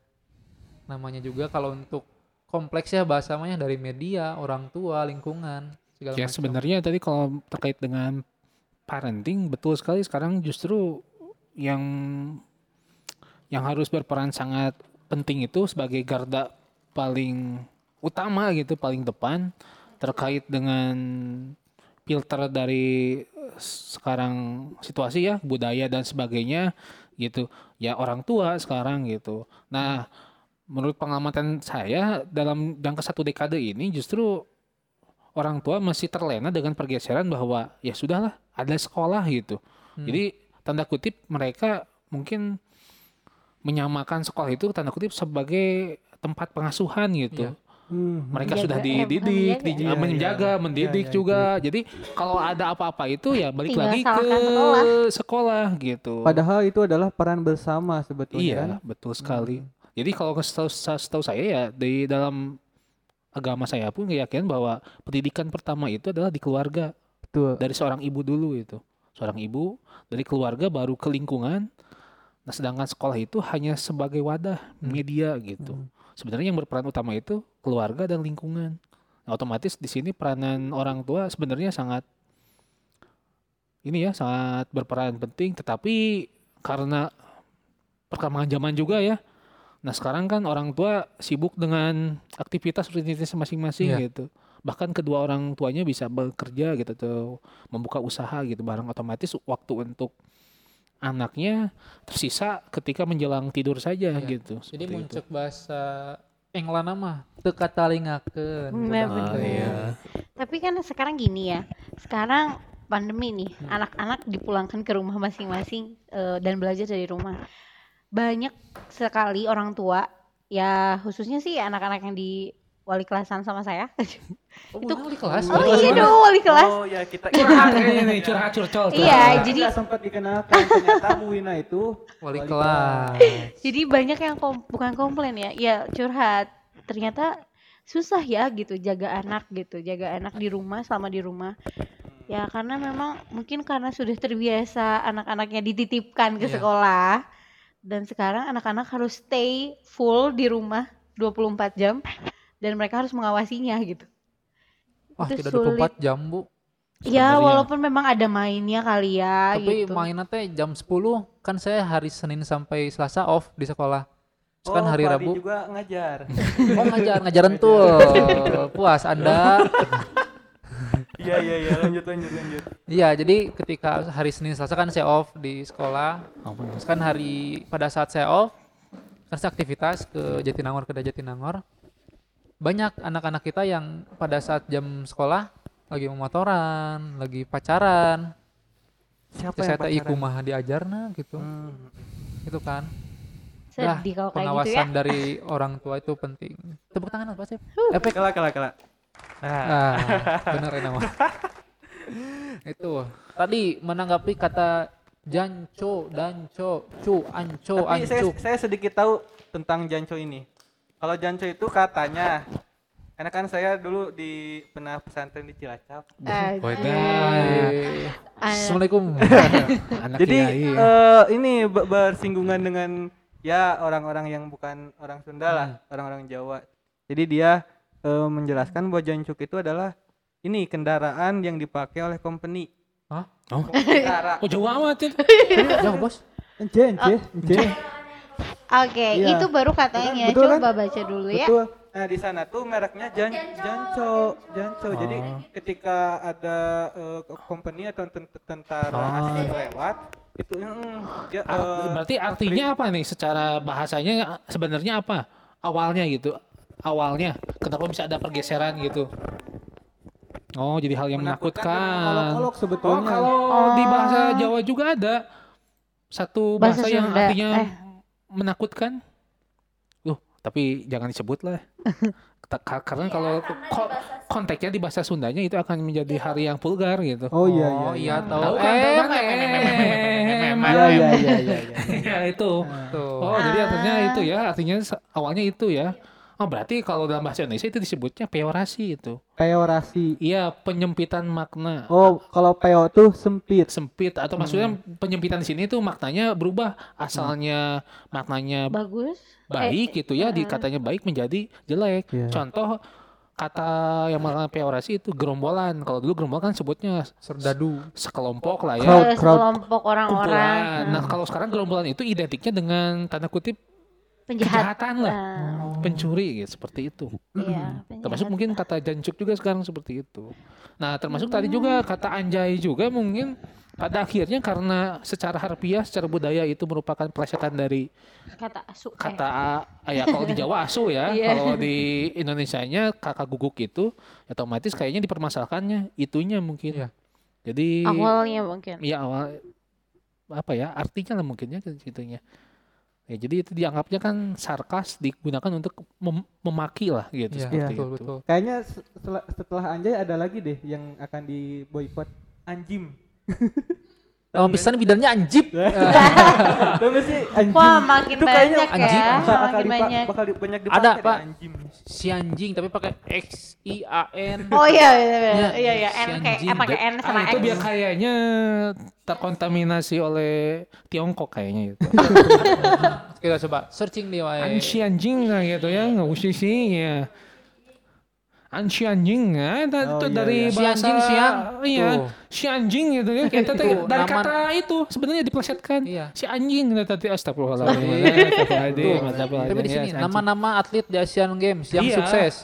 namanya juga kalau untuk kompleks ya bahasanya dari media, orang tua, lingkungan segala Ya macam. sebenarnya tadi kalau terkait dengan parenting betul sekali. Sekarang justru yang yang harus berperan sangat penting itu sebagai garda paling utama gitu paling depan terkait dengan filter dari sekarang situasi ya budaya dan sebagainya gitu. Ya orang tua sekarang gitu. Nah menurut pengamatan saya dalam jangka satu dekade ini justru orang tua masih terlena dengan pergeseran bahwa ya sudahlah ada sekolah gitu. Hmm. Jadi tanda kutip mereka mungkin menyamakan sekolah itu tanda kutip sebagai tempat pengasuhan gitu. Iya. Hmm. Mereka Menjaga, sudah eh, dididik, bukan menjaga di- ya? Menjaga, iya. mendidik Iya, iya, juga. Jadi kalau ada apa-apa itu ya balik Tinggal lagi ke sekolah. sekolah gitu. Padahal itu adalah peran bersama sebetulnya Iya, kan. betul sekali. Hmm. Jadi kalau setahu, setahu saya ya di dalam agama saya pun keyakinan bahwa pendidikan pertama itu adalah di keluarga Betul. dari seorang ibu dulu itu. Seorang ibu dari keluarga baru ke lingkungan. Nah, sedangkan sekolah itu hanya sebagai wadah Hmm. media gitu. Hmm. Sebenarnya yang berperan utama itu keluarga dan lingkungan. Nah, otomatis di sini peranan orang tua sebenarnya sangat ini ya sangat berperan penting tetapi karena perkembangan zaman juga ya. Nah, sekarang kan orang tua sibuk dengan aktivitas rutinitas masing-masing Iya. gitu. Bahkan kedua orang tuanya bisa bekerja gitu tuh, membuka usaha gitu barang otomatis waktu untuk anaknya tersisa ketika menjelang tidur saja Iya. gitu. Jadi muncul bahasa Englana mah teka talingakeun. Nah, Ah, iya. Tapi kan sekarang gini ya. Sekarang pandemi nih, Hmm. anak-anak dipulangkan ke rumah masing-masing eh, dan belajar dari rumah. Banyak sekali orang tua ya khususnya sih anak-anak yang di wali kelasan sama saya. Oh, itu wali kelas. Oh Wali iya dong wali kelas. Oh ya kita Curhat kayaknya nih, curhat curcol. Iya, curhat. jadi- Nggak sempat dikenalkan ternyata Bu Wina itu Wali Wali kelas. Jadi banyak yang kom- bukan komplain ya, ya curhat. Ternyata susah ya gitu jaga anak gitu, jaga anak di rumah selama di rumah. Ya karena memang mungkin karena sudah terbiasa anak-anaknya dititipkan ke Iya. sekolah dan sekarang anak-anak harus stay full di rumah 24 jam dan mereka harus mengawasinya gitu. Wah, Itu tidak sulit. 24 jam, Bu. Ya Sebenarnya. walaupun memang ada mainnya kali ya Tapi gitu. mainnya teh jam 10 kan saya hari Senin sampai Selasa off di sekolah. Terus kan hari Pak Rabu juga ngajar. oh ngajar ngajaran tuh. Puas Anda. Iya iya iya lanjut lanjut lanjut. Iya, jadi ketika hari Senin Selasa kan saya off di sekolah. Ampun. Terus kan hari pada saat saya off kan saya aktivitas ke Jatinangor ke Jatinangor. Banyak anak-anak kita yang pada saat jam sekolah lagi memotoran, lagi pacaran. Siapa Terus saya yang teh pacaran? kumaha diajarna gitu. Hmm. Gitu kan. Lah, Sedih kalau kayak gitu pengawasan ya. dari orang tua itu penting. Tepuk tangan apa sih? Efek. Kala kala kala. Ah, benar ini mah. itu. Tadi menanggapi kata janco, danco, cu, anco, tapi saya, ancu. saya sedikit tahu tentang Janco ini. Kalau Janco itu katanya karena kan saya dulu di pernah pesantren di Cilacap. Hai. Assalamualaikum. Anak Jadi kiai. eh, ini be- bersinggungan dengan ya orang-orang yang bukan orang Sunda lah, orang-orang Jawa. Jadi dia eh, menjelaskan bahwa jancuk itu adalah ini kendaraan yang dipakai oleh company. Hah? Oh. Kendaraan. Oh jauh amat itu. Jauh, Bos. Ence, ence, ence. Oke, Iya. itu baru katanya. Betul kan? Coba baca dulu ya. Betul. Nah di sana tuh mereknya Jan Janco, Janco. Jadi ketika ada eh, company atau ten- tentara Oh. asing lewat, Itu mm, ya, eh, berarti artinya apa nih secara bahasanya sebenarnya apa awalnya gitu awalnya kenapa bisa ada pergeseran gitu oh jadi hal yang menakutkan, menakutkan sebetulnya oh, kalau oh. di bahasa oh. Jawa juga ada satu bahasa, bahasa yang Sunda. artinya eh. menakutkan loh tapi jangan disebut lah karena kalau ko konteksnya di bahasa Sundanya itu akan menjadi hari yang vulgar gitu. Oh iya iya. Oh iya tahu. Iya iya iya iya. Ya itu. Oh jadi artinya itu ya, artinya awalnya itu ya. Oh, berarti kalau dalam bahasa Indonesia itu disebutnya peorasi itu. Peorasi. Iya, penyempitan makna. Oh, kalau peo tuh sempit. Sempit atau maksudnya penyempitan di sini tuh maknanya berubah. Asalnya maknanya Bagus. baik gitu ya, di katanya baik menjadi jelek. Iya. Contoh kata yang mengatakan peorasi itu gerombolan. Kalau dulu gerombolan kan sebutnya Serdadu. sekelompok lah ya. Crowd, Eh, crowd. sekelompok orang-orang. Nah, kalau sekarang gerombolan itu identiknya dengan tanda kutip penjahat. kejahatan lah. Ah, Pencuri gitu, seperti itu. Iya, Termasuk mungkin kata jancuk juga sekarang seperti itu. Nah, termasuk tadi juga kata anjay juga mungkin pada akhirnya karena secara harfiah, secara budaya itu merupakan pelesetan dari kata asu. eh. kata ah, ya kalau di Jawa asu ya, Iya. kalau di Indonesianya kakak guguk itu otomatis kayaknya dipermasalahkannya itunya mungkin. Iya. Jadi awalnya mungkin. ya awal apa ya artinya lah mungkinnya gitunya. Ya, jadi itu dianggapnya kan sarkas digunakan untuk mem- memaki lah gitu Iya, seperti betul itu. betul. Kayaknya se- setelah, setelah Anjay ada lagi deh yang akan diboykot. Anjim. Nama pisan bidannya anjib. Nggak sih anjim? Wah, makin Itu banyak anjing. ya. bakal, Makin banyak. bakal banyak Ada, dipakai deh, Pak. Anjim. Si anjing tapi pakai X I A N. Oh iya iya iya Iya, iya iya si N kayak anjing. eh pakai N sama Ah, itu X. biar kayaknya terkontaminasi oleh Tiongkok kayaknya gitu. Kita coba searching di wae. Anci anjing lah gitu ya, nggak usah sih ya. Anci anjing ya, itu Oh, iya, dari iya. Si bahasa anjing, siang. Iya, Tuh. si anjing gitu ya. Kita Tuh, dari nama- kata itu sebenarnya diplesetkan. Iya. Si anjing nah, tadi astagfirullahaladzim. Astagfirullahaladzim. astagfirullahaladzim, Tapi di ya, sini si nama-nama atlet di Asian Games yang Iya. sukses.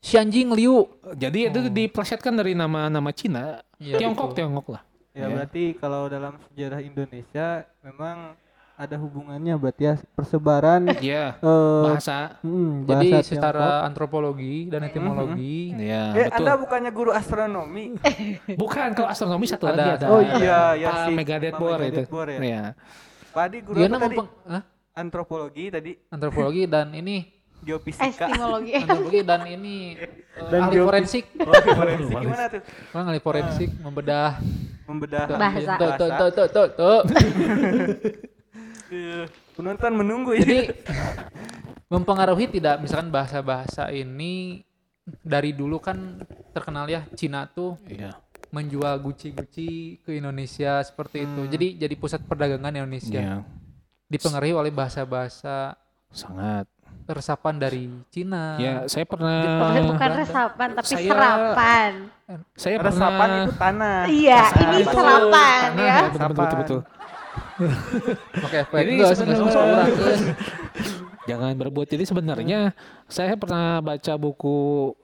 Si anjing Liu. Jadi itu diplesetkan dari nama-nama Cina. Iya, Tiongkok, betul. Tiongkok lah. Ya Ya. berarti kalau dalam sejarah Indonesia memang ada hubungannya berarti ya persebaran Iya, eh bahasa. hmm, Jadi bahasa secara antropologi dan etimologi Iya, Tiongkok. Eh, betul. Anda bukannya guru astronomi? Bukan kalau astronomi satu Ada, lagi ada. Oh iya, ya Pak si Megadeth Bor itu. Bor ya. Iya. Pak Adi guru dia apa tadi? Hah? Antropologi tadi, antropologi dan ini geofisika. Estimologi. antropologi dan ini eh, Dan ahli forensik. Oh, forensik gimana tuh? Orang ahli forensik membedah Membedah Bahasa. Tuh, tuh, tuh, tuh, tuh. Iya. Penonton menunggu ya. Jadi mempengaruhi tidak misalkan bahasa-bahasa ini dari dulu kan terkenal ya Cina tuh Iya. menjual guci-guci ke Indonesia seperti itu. Jadi jadi pusat perdagangan Indonesia. Iya. Dipengaruhi oleh bahasa-bahasa Sangat. resapan dari Cina. Ya, saya pernah Bukan, bukan resapan tapi Saya- serapan. saya Resapan itu tanah. Iya, ini serapan tanah, ya. betul, betul, betul, betul. Oke. Jadi sebenarnya-. Jangan berebut. Jadi sebenarnya saya pernah baca buku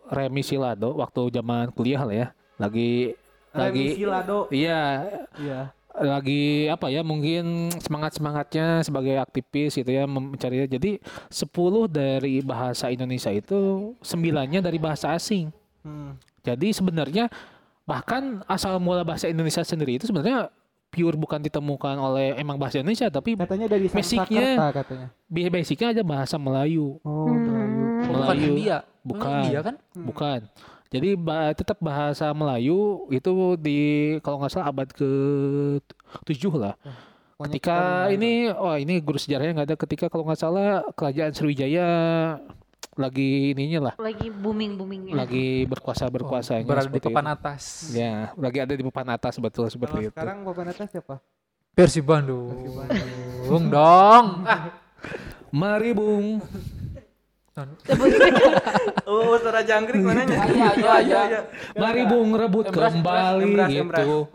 Remi Silado waktu zaman kuliah lah ya. Lagi lagi Remisi Lado. iya Iya. lagi apa ya mungkin semangat semangatnya sebagai aktivis gitu ya mencari jadi 10 dari bahasa Indonesia itu sembilannya dari bahasa asing Hmm. jadi sebenarnya bahkan asal mula bahasa Indonesia sendiri itu sebenarnya pure bukan ditemukan oleh emang bahasa Indonesia tapi Katanya dari Basicnya- katanya. basicnya aja bahasa Melayu Oh, Hmm. Melayu. Bukan. India. Bukan. India kan? bukan jadi ba- tetap bahasa Melayu itu di kalau nggak salah abad ke 7 lah Pokoknya ketika ini oh ini guru sejarahnya nggak ada ketika kalau nggak salah kerajaan Sriwijaya lagi ininya lah Lagi booming boomingnya. lagi berkuasa berkuasanya Oh, Berada di papan itu. atas. ya lagi ada di papan atas betul Kalau seperti itu sekarang papan atas siapa? Persib Bandung. Bung dong. Ah, mari bung Oh, suara jangkrik mananya? Iya, iya, iya. mari bung rebut kembali gitu.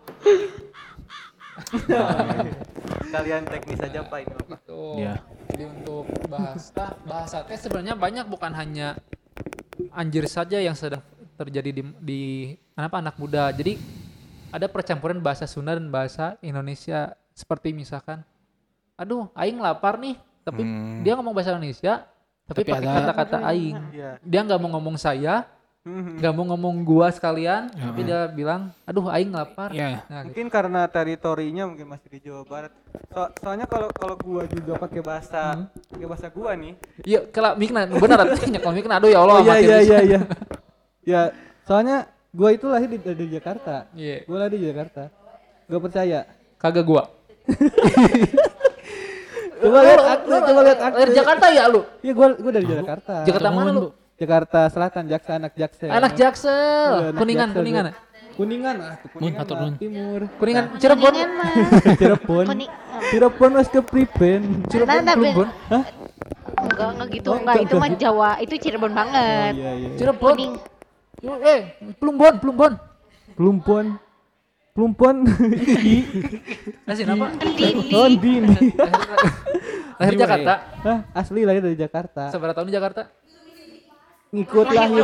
Kalian teknis aja Pak ini Pak. Gitu. ya Jadi untuk bahasa bahasa teh sebenarnya banyak bukan hanya anjir saja yang sedang terjadi di, di apa anak muda. Jadi ada percampuran bahasa Sunda dan bahasa Indonesia. seperti misalkan aduh aing lapar nih tapi Hmm. dia ngomong bahasa Indonesia tapi, Tapi pakai kata-kata aing Iya. dia nggak mau ngomong saya Mhm. nggak mau ngomong gua sekalian tapi Heeh. dia bilang aduh aing lapar Ya. nah, gitu. Mungkin karena teritorinya mungkin masih di Jawa Barat. So- soalnya kalau kalau gua juga pakai bahasa pakai bahasa gua nih. iya kalau mikna benar artinya kalau mikna aduh ya Allah Oh iya amatir iya pisan. iya iya. ya, soalnya gua itu lahir di, di Jakarta. Iya. Gua lahir di Jakarta. Gak percaya. kagak gua Coba lihat akte, coba lihat akte. lahir Jakarta ya lu Iya, gua gua dari Jakarta. Jakarta mana lu Jakarta Selatan, Jaksa anak Jaksel. anak Iya, Jaksel anak kuningan Jaksel, kuningan. Kuningan ah, Kuningan nun. timur. kuningan Cirebon mah. Cirebon. Kuning. Cirebon mas ke Pripen. Cirebon Nah, Plumbon Enggak, enggak gitu. Oh, Enggak, itu mah. Jawa. Itu Cirebon Oh, banget. iya iya. Cirebon Kuning. eh Plumbon Plumbon Plumpon. Plumpon. Ii. Kasih nama Dini. Oh, Dini. lahir. Jakarta Hah, asli lahir dari Jakarta. seberapa tahun di Jakarta Ngikut Lahir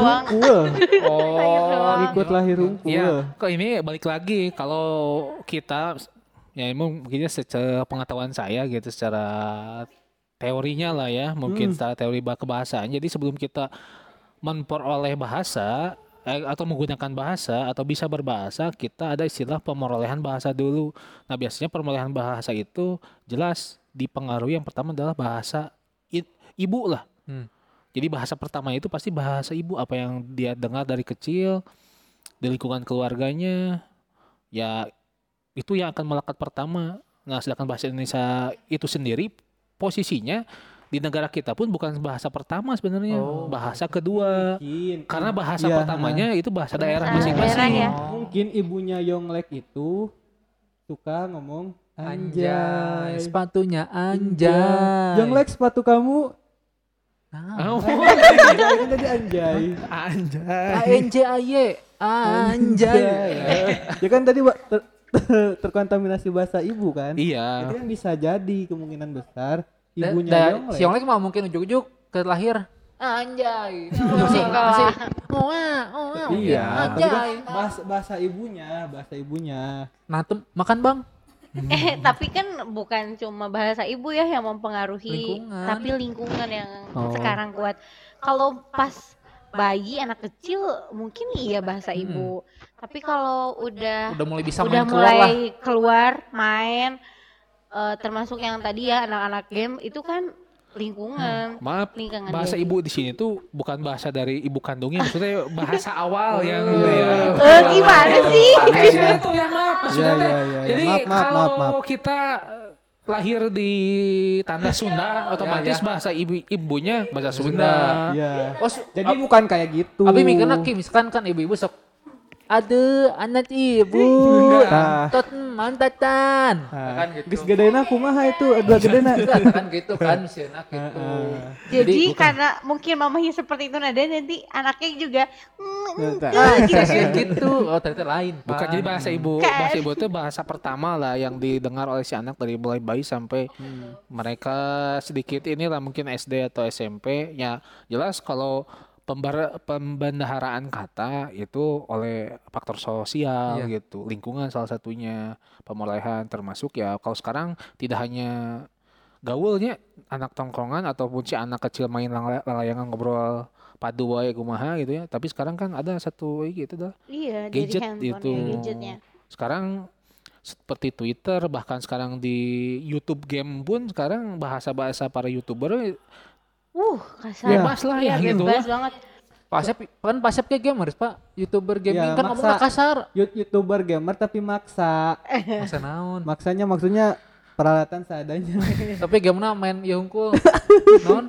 oh Ngikut lahir unggul. Iya, kok ini balik lagi kalau kita ya emang mungkinnya secara pengetahuan saya gitu secara teorinya lah ya, mungkin secara teori bah- kebahasaan. Jadi sebelum kita memperoleh bahasa eh, atau menggunakan bahasa atau bisa berbahasa, kita ada istilah pemerolehan bahasa dulu. Nah, biasanya pemerolehan bahasa itu jelas dipengaruhi yang pertama adalah bahasa i- ibu lah. Hmm. Jadi bahasa pertama itu pasti bahasa ibu apa yang dia dengar dari kecil di lingkungan keluarganya ya itu yang akan melekat pertama. Nah, sedangkan bahasa Indonesia itu sendiri posisinya di negara kita pun bukan bahasa pertama sebenarnya, Oh. bahasa kedua. Mungkin. Karena bahasa Iya, pertamanya itu bahasa daerah Bahasa masing-masing. daerah ya. Mungkin ibunya Yonglek itu suka ngomong Anjay, anjay. sepatunya Iya. anjay. Yonglek sepatu kamu Nah, anjay kan tadi anjay. anjay. A N J A Y, anjay. ya kan tadi ter- ter- terkontaminasi bahasa ibu kan? Iya. Itu kan bisa jadi kemungkinan besar ibunya da- Yonglek. Si Yonglek mah mungkin ujuk-ujuk ke lahir. Anjay. Masih masih. Wah, wah. Iya, tapi kan Anjay. bahasa, bahasa ibunya, bahasa ibunya. Nah, tem- makan bang. Eh, tapi kan bukan cuma bahasa ibu ya yang mempengaruhi, Lingkungan. tapi lingkungan yang Oh. sekarang kuat. Kalau pas bayi anak kecil mungkin iya bahasa Hmm. ibu. Tapi kalau udah Udah mulai bisa udah main keluar mulai lah. keluar main eh, termasuk yang tadi ya anak-anak game itu kan lingkungan. Maaf, Lingkungan bahasa dia. ibu di sini tuh bukan bahasa dari ibu kandungnya, maksudnya bahasa awal yang Iya. ya. Eh, gimana sih? Maksudnya itu ya maaf, maksudnya Iya, iya, iya, iya. Jadi Maaf, maaf, kalau maaf, maaf. kita eh, lahir di tanah Sunda, otomatis ya. bahasa ibu ibunya bahasa Sunda. Iya. Oh, su- Jadi bukan kayak gitu. Abi mikirnya Ki, misalkan kan ibu-ibu sok Aduh, anak ibu, tot mantatan. Kan gitu. Geus gedena kumaha itu? Aduh gedena. Itu kan gitu kan, sih gitu. Heeh. Jadi karena mungkin mamanya seperti itu nada nanti anaknya juga mm, Ah, kira-kira gitu. Oh, ternyata lain. Bukan jadi bahasa ibu, bahasa ibu itu bahasa pertama lah yang didengar oleh si anak dari mulai bayi sampai Hmm. mereka sedikit inilah mungkin SD atau SMP. Ya jelas kalau pembendaharaan kata itu oleh faktor sosial Iya. gitu, lingkungan salah satunya, pemerolehan termasuk ya kalau sekarang tidak hanya gaulnya anak tongkrongan ataupun si anak kecil main layangan ngobrol padu wae kumaha gitu ya. Tapi sekarang kan ada satu gitu dah iya Gadget dari handphone itu. gadgetnya. sekarang seperti Twitter bahkan sekarang di YouTube game pun sekarang bahasa-bahasa para youtuber Uh, kasar. bebas lah ya Iya, gitu bebas lah. banget. Pasep kan Pasep kayak gamers, Pak. YouTuber gaming Ya, kan maksa. ngomongnya kasar. YouTuber gamer tapi maksa. Masa naon. Maksanya maksudnya peralatan seadanya. Tapi gamenya main ya hungkul. non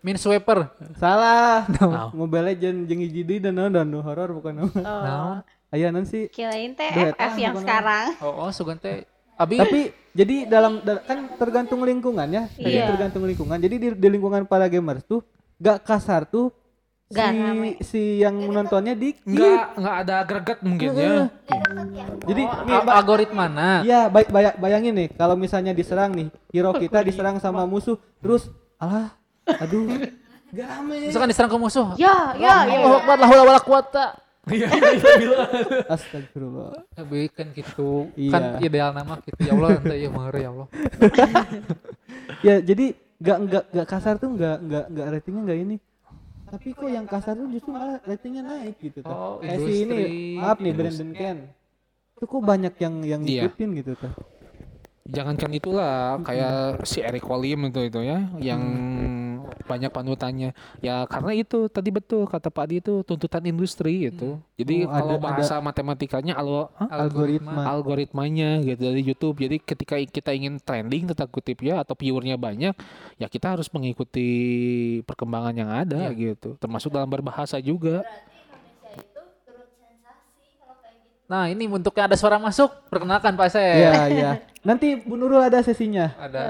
Min sweeper. Salah. Naon? Mobile Legend jeung hiji deui dan naon dan horor bukan naon. Oh, Naon? Aya naon sih? Kirain teh FF yang bukan sekarang. Oh, oh sugan teh. Abi Tapi jadi dalam dal- kan tergantung lingkungan ya. Jadi Iya. tergantung lingkungan. Jadi di, di lingkungan para gamers tuh gak kasar tuh Gak si rame. si yang menontonnya dikit. nggak nggak ada greget mungkin ya Jadi oh, nih, al- Ba- algoritmana. Iya, baik baya- bayangin nih kalau misalnya diserang nih, hero kita diserang sama musuh, terus alah, aduh, gak rame. Misalkan diserang ke musuh. Ya, ya, ya. Allah Akbar, la haula wala. Iya, iya, bilang. Astagfirullah. Tapi kan gitu. Iya. Kan ideal nama gitu. Ya Allah, ente ya mahar ya Allah. Ya jadi nggak nggak nggak kasar tuh nggak nggak nggak ratingnya nggak ini. Tapi kok yang kasar tuh justru malah ratingnya naik gitu tuh. Oh, Kayak si ini, industri. maaf nih Brandon Ken. Itu kok banyak yang yang Iya. ngikutin gitu tuh. Jangankan itulah kayak si Eric Walim itu itu ya yang banyak panutannya. Ya karena itu tadi betul kata Pak Adi itu tuntutan industri gitu. Jadi Oh, kalau ada- bahasa matematikanya alo? Algoritma. algoritmanya gitu dari YouTube. Jadi ketika kita ingin trending tetap kutip ya atau viewernya banyak, ya kita harus mengikuti perkembangan yang ada gitu. Termasuk dalam berbahasa juga. Nah, ini bentuknya ada suara masuk. Perkenalkan Pak Asep. Iya iya. Nanti Bu Nurul ada sesinya. Ada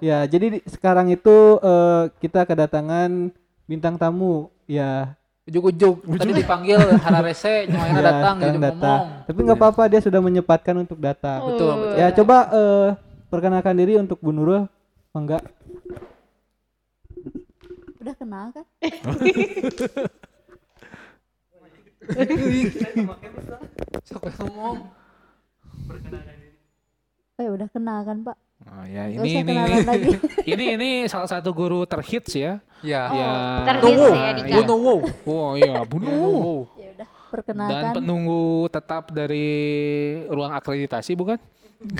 Ya, jadi di- sekarang itu eh, kita kedatangan bintang tamu. Ya, ujuk-ujuk. Tadi dipanggil Hararese, nyobain ya datang jadi ngomong. Tapi nggak apa-apa dia sudah menyempatkan untuk datang. Betul, betul. Ya, coba eh, perkenalkan diri untuk Bu Nurul. Enggak. Udah kenal kan? Siapa yang ngomong? Ya udah kenal kan pak? Oh, ya Gak ini ini lagi. ini ini salah satu guru terhits ya. Ya. Oh, ya. terhits Tunggu. ya, Dika. Bunuh wow. Oh iya, bunuh. ya udah Dan perkenalkan. penunggu tetap dari ruang akreditasi bukan?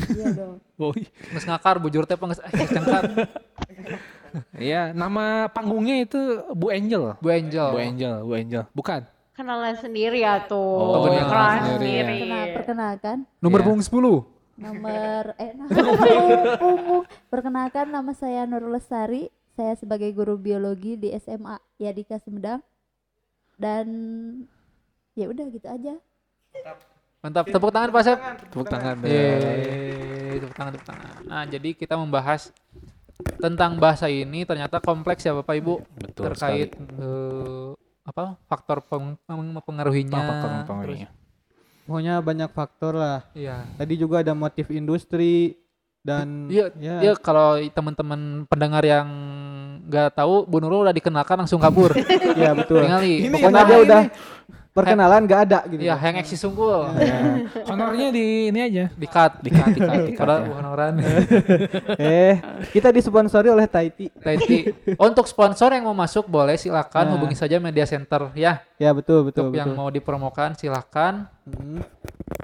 Iya dong. Oh, iya. Nges ngakar bujur teh penges eh cengkat. Iya, nama panggungnya itu Bu Angel. Bu Angel. Bu Angel, Bu Angel. Bukan. Kenalan sendiri ya tuh. Oh, bener. Kenalan Sendiri sendiri. Kenal, perkenalkan Nomor Iya. punggung 10. nomor eh punggung. Perkenalkan nama saya Nur Lestari. Saya sebagai guru biologi di SMA Yadika Sumedang. Dan ya udah gitu aja. Mantap. Tepuk tangan Pak Asep. Tepuk tangan. Yeay, tepuk tangan, tepuk tangan. Nah, jadi kita membahas tentang bahasa ini ternyata kompleks ya Bapak Ibu Betul terkait eh, apa faktor peng- mempengaruhinya. Faktor terus- mempengaruhinya. Pokoknya banyak faktor lah. Iya. Tadi juga ada motif industri dan Iya, ya, Ya kalau teman-teman pendengar yang nggak tahu Bu Nurul udah dikenalkan langsung kabur. ya betul. Tingali. Pokoknya dia udah perkenalan nggak ada gitu. Iya, hang eksi sungkul. Honornya di ini aja. Di cut, di cut, di cut. Di cut, Padahal ya. honoran. eh, kita disponsori oleh Taiti. Taiti. Untuk sponsor yang mau masuk boleh silakan Nah. hubungi saja media center ya. Ya betul betul Untuk yang betul. mau dipromokan silakan. Hmm.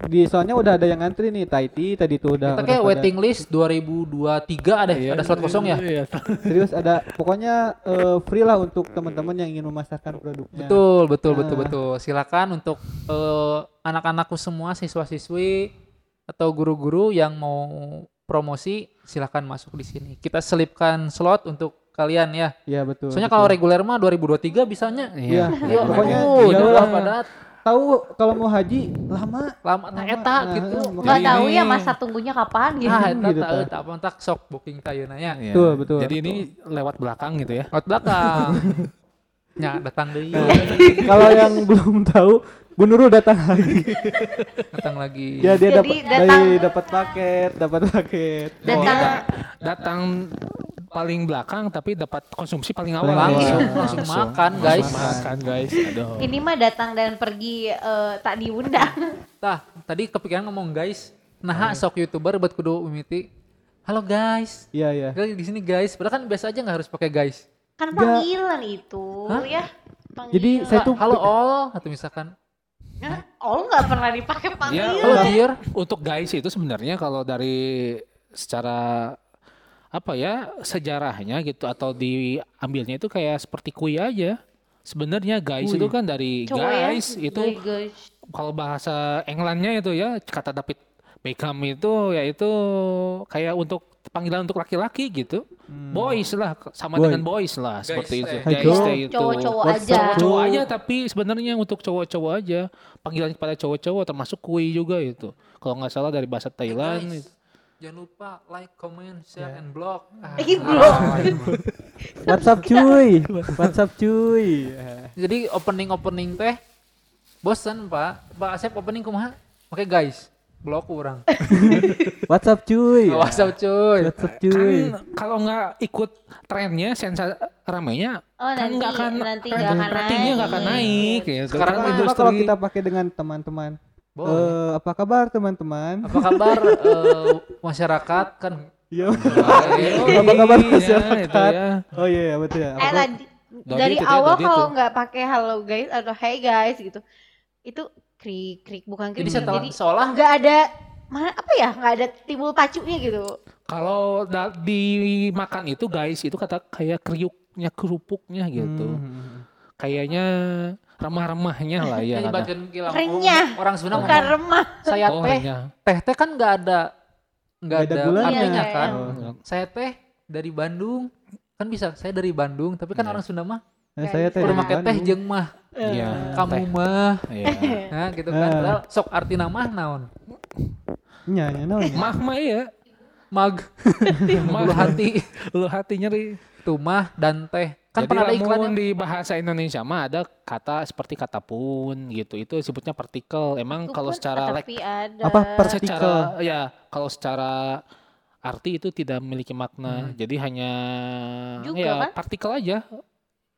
Di soalnya udah ada yang ngantri nih Taiti tadi tuh udah. Kita udah kayak pada- waiting list 2023 ada ada slot kosong ya. Iya. Serius ada pokoknya eh, free lah untuk teman-teman yang ingin memasarkan produknya. Betul, betul, betul, Nah. betul. Silakan untuk eh, anak-anakku semua siswa-siswi atau guru-guru yang mau promosi silakan masuk di sini. Kita selipkan slot untuk kalian ya. Iya betul. Soalnya betul. kalau reguler mah 2023 bisanya. Iya, Iya, pokoknya iya jangan lah. Tahu kalau mau haji lama. lama nah, eta Nah, gitu. Nggak tahu ya masa tunggunya kapan gitu. Ah, eta gitu, tahu tah. tak tak sok booking tayeuna nya. Iya. Betul, betul. Jadi ini lewat belakang gitu ya. Out belakang. ya, datang deui. kalau yang belum tahu, Bu Nurul datang lagi. datang lagi. Ya dia Jadi dapat datang- dari dapat paket, dapat paket. Datang Datang paling belakang tapi dapat konsumsi paling awal. Langsung, Iya. langsung makan, guys. Langsung makan guys. Aduh. ini mah datang dan pergi eh, tak diundang. Tah, tadi kepikiran ngomong guys. Nah, sok YouTuber buat kudu mimiti. Halo guys. Iya iya. Di sini guys. Padahal kan biasa aja nggak harus pakai guys. Kan panggilan itu Hah? ya. Jadi Panggilan. saya tuh Halo all atau misalkan Hah? Oh nggak pernah dipakai Ya, panggilan. halo dear. Untuk guys itu sebenarnya kalau dari secara apa ya sejarahnya gitu atau diambilnya itu kayak seperti kui aja. Sebenarnya guys Kui. itu kan dari Cowok ya? guys itu Dari guys. kalau bahasa Englandnya itu ya kata David Beckham itu yaitu kayak untuk panggilan untuk laki-laki gitu. Boys lah sama Boy. dengan boys lah seperti itu. Guys teh itu. Cowok-cowok aja. up, Cowok Bro. aja tapi sebenarnya untuk cowok-cowok aja panggilan kepada cowok-cowok termasuk kui juga itu. Kalau nggak salah dari bahasa Thailand. guys. itu. Jangan lupa like, comment, share, and block. Ah, Ih, blok. WhatsApp cuy. WhatsApp cuy. Jadi opening opening teh bosan pak. Pak Asep opening kumaha? Pakai guys. blok orang. WhatsApp cuy. WhatsApp cuy. WhatsApp cuy. Kan kalau nggak ikut trennya sensa ramainya Oh kan nanti nggak akan nanti nggak akan ratingnya nggak akan naik ya. Sekarang industri- kalau kita pakai dengan teman-teman. Boleh. Eh, apa kabar teman-teman? Apa kabar eh, masyarakat kan? Iya. Eh, Apa kabar Iya, masyarakat? ya. Oh iya iya, betul ya. Eh tadi dari itu awal Dodi kalau nggak pakai hello guys atau hey guys gitu, itu krik krik bukan krik. Jadi setelah jadi seolah nggak ada mana apa ya nggak ada timbul pacunya gitu. Kalau da- dimakan itu guys itu kata kayak kriuknya kerupuknya gitu. Hmm. Kayaknya remah-remahnya lah ya. ini karena- bagian kilang Renyah. orang Sunda Bukan remah. saya Oh, teh hanya. teh teh kan nggak ada nggak ada ada gulanya. artinya Iya, kan iya. saya teh dari Bandung kan bisa saya dari Bandung tapi kan Iya. orang Sunda mah Nah, saya teh make teh jeung mah Iya. kamu teh. mah Iya. nah gitu kan Eh. padahal sok arti nama naon Nya, nya, naon ya? Mah mah iya. mag bulu hati Lu hati nyeri. tumah dan teh kan Jadi pernah ada iklannya di bahasa Indonesia mah ada kata seperti kata pun gitu. Itu disebutnya partikel. Emang Itu kalau secara lek- ada. Apa partikel? secara ya kalau secara arti itu tidak memiliki makna. Hmm. Jadi hanya Juga ya kan? partikel aja.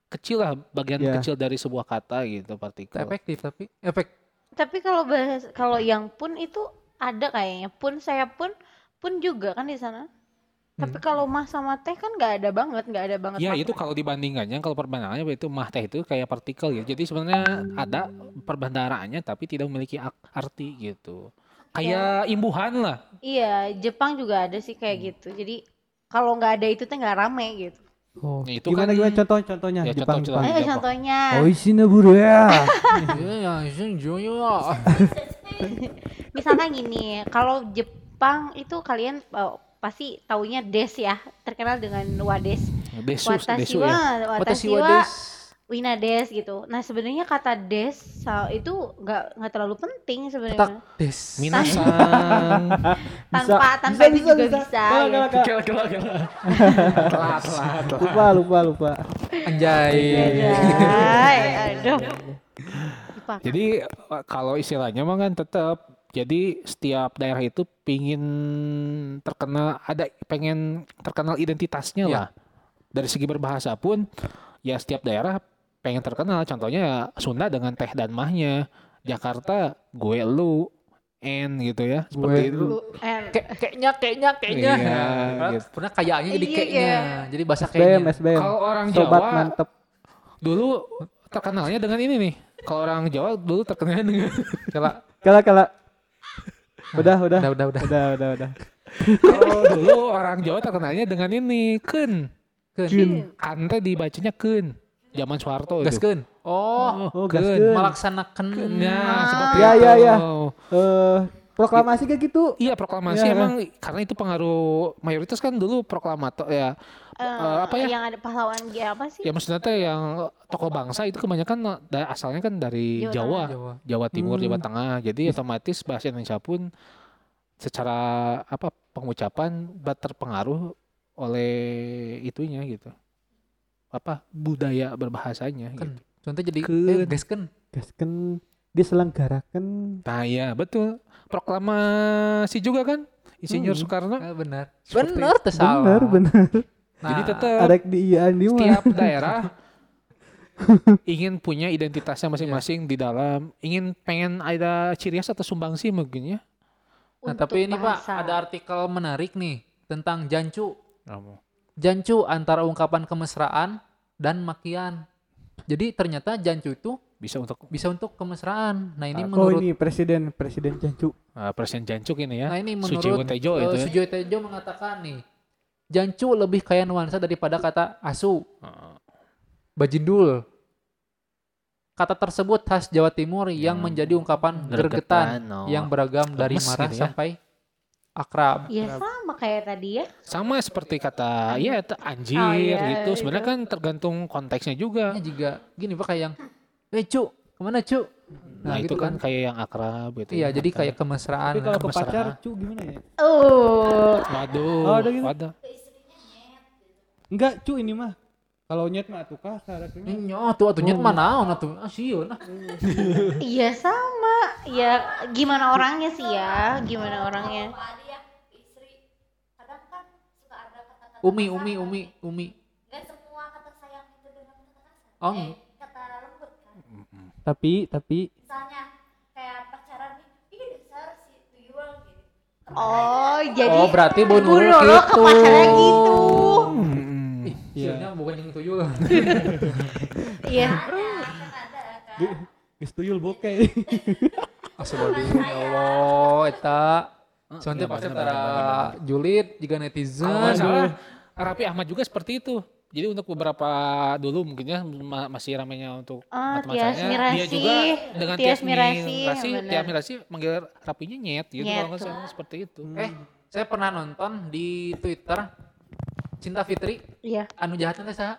Kecil lah bagian Ya. kecil dari sebuah kata gitu partikel. efektif tapi efek Tapi kalau bahas kalau yang pun itu ada kayaknya. Pun saya pun pun juga kan di sana. Tapi Hmm. kalau mah sama teh kan nggak ada banget, nggak ada banget. Ya makna. itu kalau dibandingkannya kalau perbandingannya itu mah teh itu kayak partikel ya. Jadi sebenarnya ada perbandaraannya tapi tidak memiliki arti gitu. Kayak imbuhan lah. Iya, Jepang juga ada sih kayak gitu. Jadi kalau nggak ada itu teh nggak rame gitu. Oh, Ya, itu gimana kan- gimana contoh contohnya Ya, Jepang contoh-contoh. Jepang. Ayo Jepang. contohnya. Oishi no buru ya. Iya, ya, ya. Misalkan gini, kalau Jepang itu kalian eh, pasti taunya des ya, terkenal dengan wades. Desus, desu ya. Watashi watashiwa, wa des. wina des gitu. Nah sebenarnya kata des itu nggak nggak terlalu penting sebenarnya. des. Minasan. Tanpa tanpa itu juga bisa. Gala, ya. gala, gala. Gila, gila, gila. Telat, telat. Lupa lupa lupa. Anjay. Anjay, aduh. Jadi kalau istilahnya mah kan tetap jadi setiap daerah itu pingin terkenal ada pengen terkenal identitasnya Ya. lah. Dari segi berbahasa pun ya setiap daerah pengen terkenal. Contohnya ya Sunda dengan teh dan mahnya. Jakarta gue lu N gitu ya. Seperti Gue, itu. Kayak kayaknya kayaknya kayaknya. Iya, Nah, gitu. Pernah kayaknya jadi Iya, kayaknya. iya. Jadi bahasa SBM kayaknya. SBM. Kalau orang Sobat Jawa mantep. dulu terkenalnya dengan ini nih. Kalau orang Jawa dulu terkenalnya dengan Kala, Kala kala. Udah udah. udah udah udah. Udah udah udah. kalau dulu orang Jawa terkenalnya dengan ini kun. Keun. Kan teh dibacanya kun. Zaman Soeharto itu. Gaskeun. Oh, Oh, Keun. gaskeun. melaksanakan Ya, seperti Ya, itu. ya, ya. Eh, proklamasi kayak gitu. Iya proklamasi Ya. emang karena itu pengaruh mayoritas kan dulu proklamator ya eh, Eh, apa ya? Yang ada pahlawan ya apa sih? ya maksudnya teh yang tokoh bangsa itu kebanyakan da- asalnya kan dari Jawa Jawa Jawa. Jawa Timur Hmm. Jawa Tengah jadi otomatis bahasa Indonesia pun secara apa pengucapan terpengaruh oleh itunya gitu apa budaya berbahasanya Kan. gitu. Contoh jadi eh, gaskeun. Gaskeun diselenggarakan. Nah ya betul proklamasi juga kan Insinyur Hmm. Soekarno benar. Seperti Benar salah. Bener bener. jadi Nah, tetap Ada di setiap daerah ingin punya identitasnya masing-masing di dalam ingin pengen ada ciri khas atau sumbangsi mungkin ya Nah, Untuk tapi ini Pak, bahasa. ada artikel menarik nih tentang jancu. Jancu antara ungkapan kemesraan dan makian. Jadi ternyata jancu itu bisa untuk bisa untuk kemesraan. Nah, ini Oh menurut ini presiden presiden Jancu. uh, Presiden Jancuk ini ya Nah, ini menurut Sujiwo Tejo eh, itu ya. Sujiwo Tejo mengatakan nih, jancu lebih kaya nuansa daripada kata asu, Uh, bajindul. Kata tersebut khas Jawa Timur yang Hmm. menjadi ungkapan Gergetan, gergetan oh. yang beragam dari Lemes marah gitu ya. sampai akrab. Ya sama kayak tadi ya. sama seperti kata ya itu anjir Oh, iya, gitu sebenarnya itu. kan tergantung konteksnya juga Ini juga gini Pak kayak yang, eh cu, ke mana cu? nah, itu kan, kayak yang akrab gitu Iya, ya. jadi kayak kemesraan. Tapi kalau ke kemesraan. pacar cu gimana ya? Oh, waduh Oh, ada gitu. waduh Enggak cu ini mah. Kalau nyet mah tuh kasar atunya. Nyo, tuh atuh nyet mah naon atuh. Ah, sieun ah. Iya sama. Ya gimana orangnya sih ya? Gimana orangnya? Ya kan suka ada kata-kata Umi, umi, kan? umi, umi. Nggak semua kata sayang itu dengan kata kasar Oh. eh, kata lembut kan Tapi tapi misalnya kayak pacaran nih ih dasar si tuyul gitu Oh, jadi Oh, berarti Bu Bu Nurul Nurul ke gitu. pacarnya gitu. Hmm. Iya. yang tuyul. Iya. geus tuyul bokeh. Astagfirullahaladzim ya Allah, eta. Soalnya iya, pasti antara julid juga netizen. salah, Raffi Ahmad juga seperti itu. Jadi untuk beberapa dulu mungkinnya ma- masih ramainya untuk mata-matanya, Tias dia juga dengan Tias bener. Tias Mirasih manggil Rapinya nyet gitu Nyet, kalau nggak salah seperti itu. Eh, saya pernah nonton di Twitter Cinta Fitri, Iya. anu jahatnya teh saha?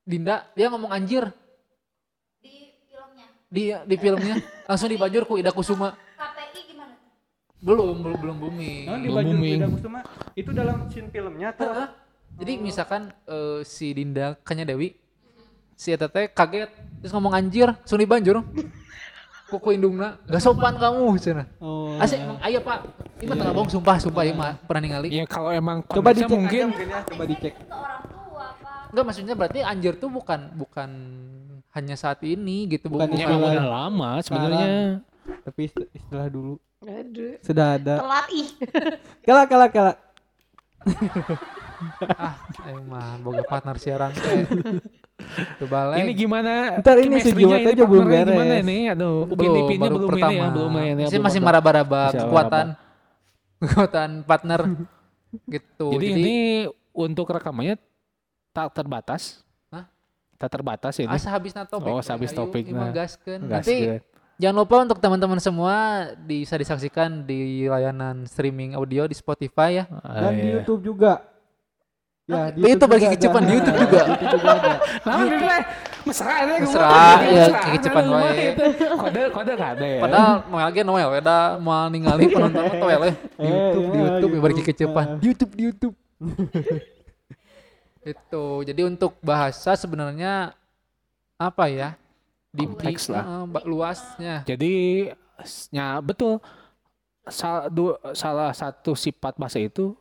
Dinda, dia ngomong anjir di filmnya di di filmnya langsung dibajur ku Ida Kusuma. KPI gimana Belum, belum belum booming. Nah, di Belum booming. beda kusuma itu dalam scene filmnya tuh. Heeh. Jadi misalkan eh, si Dinda Kanya Dewi si eta teh kaget terus ngomong anjir, langsung dibanjur. Kuku indungna, gak sopan kamu cenah. Oh. Asik emang aya Pak. Ini mah tengah bohong sumpah, sumpah ieu mah pernah ningali. Ya kalau emang Coba dicek mungkin ya, coba dicek. ke orang tua pak Enggak maksudnya berarti anjir tuh bukan bukan hanya saat ini gitu Bukan bukan, ya, Bukan. emang udah lama sebenarnya. Tapi ist- istilah dulu Aduh. sudah ada. Telat ih. Kala kala kala. ah emang boga partner siaran teh. Ini gimana? Ntar ini ini aja belum partnernya Gimana beres. ini? Aduh, belum Upin-Ipinnya baru belum pertama. ini ya, belum ini ya. Masih belum masih maraba-raba kekuatan kekuatan partner gitu. Jadi, ini untuk rekamannya tak terbatas. Hah? Tak terbatas ini. asa habis topik. Oh, habis topik, nah. Nanti jangan lupa untuk teman-teman semua bisa disaksikan di layanan streaming audio di Spotify ya. Dan Ah, di iya. YouTube juga. Ya, Ah, itu bagi kecepan ada. di YouTube juga. Di YouTube juga ada. Nah, ini teh mesra ya, Mesra, kekecepan anu, wae. itu. Kode kode kade ya. Padahal Noel ge Noel beda mau ningali penonton mah Noel eh. Di YouTube, di iya, YouTube ya bari YouTube. kecepan. Di YouTube, di YouTube. Itu. Jadi untuk bahasa sebenarnya apa ya? Di Kompleks di- lah. eh, luasnya. Jadi ya betul. Salah satu sifat bahasa itu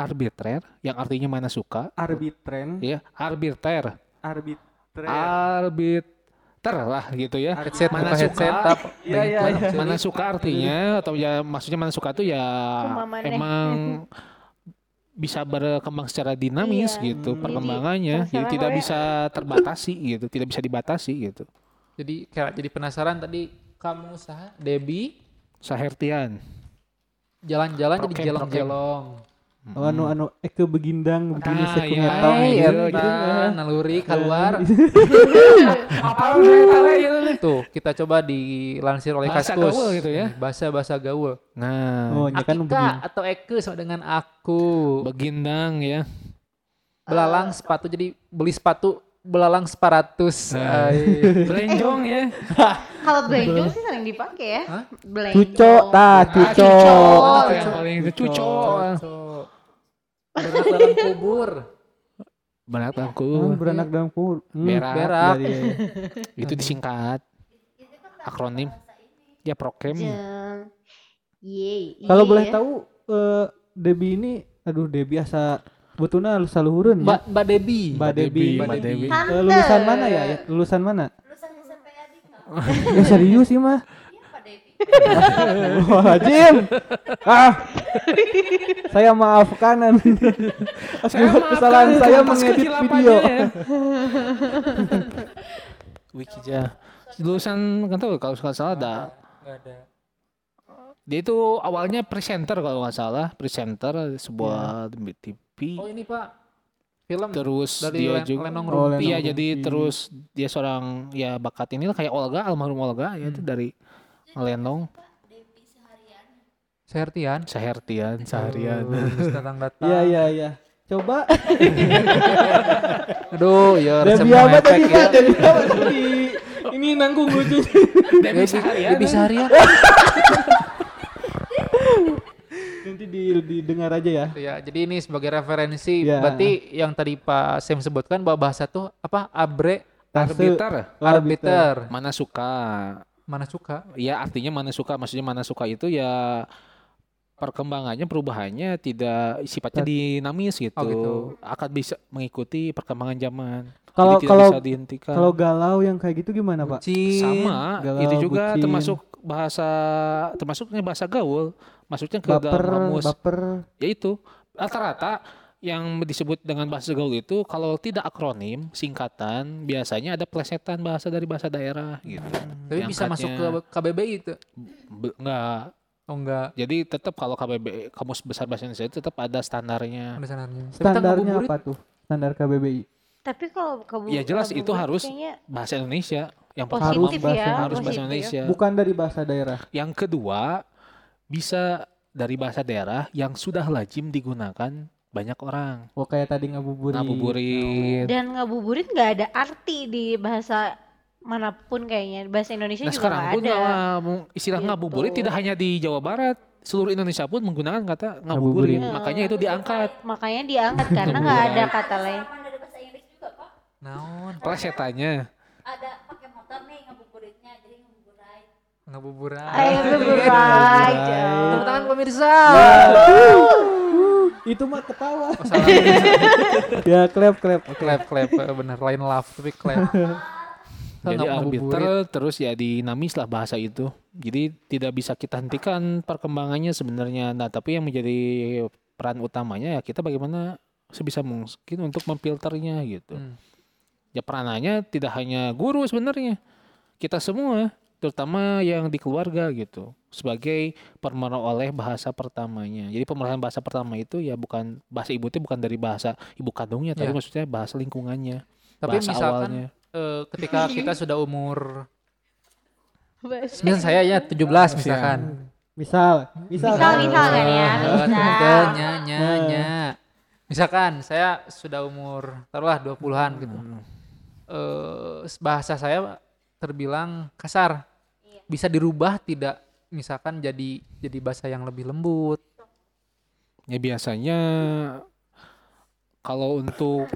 arbitrer yang artinya mana suka Arbitren, ya arbiter arbitren. arbiter lah gitu ya Headset Mana suka? headset tap. Iya, iya, iya. mana suka artinya atau ya maksudnya mana suka tuh ya Kumamaneh. emang bisa berkembang secara dinamis Iya. gitu Hmm. perkembangannya jadi terserah tidak bisa terbatasi gitu tidak bisa dibatasi gitu Jadi kayak jadi penasaran tadi kamu usaha Debbie Sahertian jalan-jalan jadi jelong-jelong. Oh, anu anu Eke begindang begini Ah, sekunya iya. tong Hai, gitu. eta naluri keluar. apa gitu Tuh, kita coba dilansir oleh Bahasa Kaskus. gaul gitu ya. Bahasa-bahasa gaul. nah Oh, nya kan begini. atau Eke sama dengan aku. begindang ya Belalang sepatu jadi beli sepatu belalang separatus. Nah. Ay. berenjong ya Kalau belenjong sih sering dipakai ya. Belenjong. Cuco, tah, Ah, cuco. Oh, yang paling itu cuco Cocok. Beranak dalam kubur. benar Oh, aku beranak dalam kubur. Hmm, Berak. Berak. iya, iya. itu disingkat akronim ya prokem. Kalau boleh ya. tahu eh Debbie ini aduh Debbie asa betulnya saluhureun ya. Mbak Mbak Debbie. Mbak Debbie. Mbak. Tante. Eh, lulusan mana ya? Ya, Lulusan mana? lulusan SMP Adi nggak Ya serius sih mah. Wah, Jim. Ah. saya maafkan. Akibat kesalahan maafkan saya mengedit video. ya. Wikija lulusan kan tahu kalau nggak salah ada Nggak ada. dia itu awalnya presenter kalau nggak salah presenter sebuah TV Oh ini Pak. Film terus dari dia Len- juga Lenong Oh, Rumpi. iya Lenong jadi Rumpi. terus dia seorang ya bakat inilah kayak Olga almarhum Olga ya itu dari Lenong Devi seharian Sehertian. Sehertian seharian datang-datang. Iya iya iya. Coba Aduh, ya resep Debbie apa efek tadi ya. Debbie apa tadi? Ini nanggung lucu. Debbie seharian Debbie seharian. Yang Jadi di, didengar aja ya. Ya, jadi ini sebagai referensi Ya. berarti yang tadi Pak Sam sebutkan bahwa bahasa tuh apa? Abre, Arbiter, arbiter, mana suka. Mana suka. Ya artinya mana suka, maksudnya mana suka itu ya perkembangannya perubahannya tidak sifatnya dinamis gitu. Oh, gitu. Akan bisa mengikuti perkembangan zaman. Kalau kalau bisa dihentikan. kalau galau yang kayak gitu gimana, Pak? Bucin. sama galau, itu juga bucin. termasuk bahasa termasuknya bahasa gaul masuknya ke Baper, dalam kamus baper. yaitu rata-rata yang disebut dengan bahasa gaul itu kalau tidak akronim singkatan biasanya ada plesetan bahasa dari bahasa daerah gitu Tapi bisa masuk ke. KBBI itu. Be- enggak Oh enggak, jadi tetap kalau KBB kamus besar bahasa Indonesia itu tetap ada standarnya ada Standarnya ngabuburit. apa tuh? Standar KBBI. Tapi kalau kamu Ya, jelas itu harus kayaknya bahasa Indonesia yang Harus pertama positif bahasa ya, harus bahasa positif. Indonesia Bukan dari bahasa daerah. Yang kedua, bisa dari bahasa daerah yang sudah lazim digunakan banyak orang. Oh kayak tadi ngabuburit. Ngabuburit. Dan ngabuburit nggak ada arti di bahasa mana pun kayaknya. Bahasa Indonesia Nah juga sekarang pun ada. istilah Gitu. ngabuburit tidak hanya di Jawa Barat, seluruh Indonesia pun menggunakan kata ngabuburit. Ngabuburit. Makanya itu diangkat. Makanya diangkat karena nggak ada kata lain. Sama dari bahasa Inggris juga, Pak. Naon? Plesetannya. Ada pakai motor nih ngabuburitnya, jadi ngabuburit. Ngabuburit. Ayo beberai. Tepuk tangan pemirsa. Itu mah ketawa. Oh, salah. ya klep klep. Oke. clap, clap, eh, bener. Lain laugh, tapi clap. Jadi arbiter terus ya dinamis lah bahasa itu. Jadi tidak bisa kita hentikan perkembangannya sebenarnya. Nah tapi yang menjadi peran utamanya ya kita bagaimana sebisa mungkin untuk memfilternya gitu. Hmm. Ya peranannya tidak hanya guru sebenarnya. Kita semua, terutama yang di keluarga gitu. Sebagai pemeroleh bahasa pertamanya. Jadi pemerahan bahasa pertama itu ya bukan bahasa ibu itu bukan dari bahasa ibu kandungnya, tapi Ya. maksudnya bahasa lingkungannya, Tapi bahasa misalkan awalnya. eh, ketika kita sudah umur Misal saya ya 17 misalkan. Misal, misal. Misal, misal kan ya, Eh, misal. nya, nya, nya, nya. Misalkan saya sudah umur taruhlah 20-an gitu. Eh bahasa saya terbilang kasar. Bisa dirubah tidak misalkan jadi jadi bahasa yang lebih lembut. Ya biasanya kalau untuk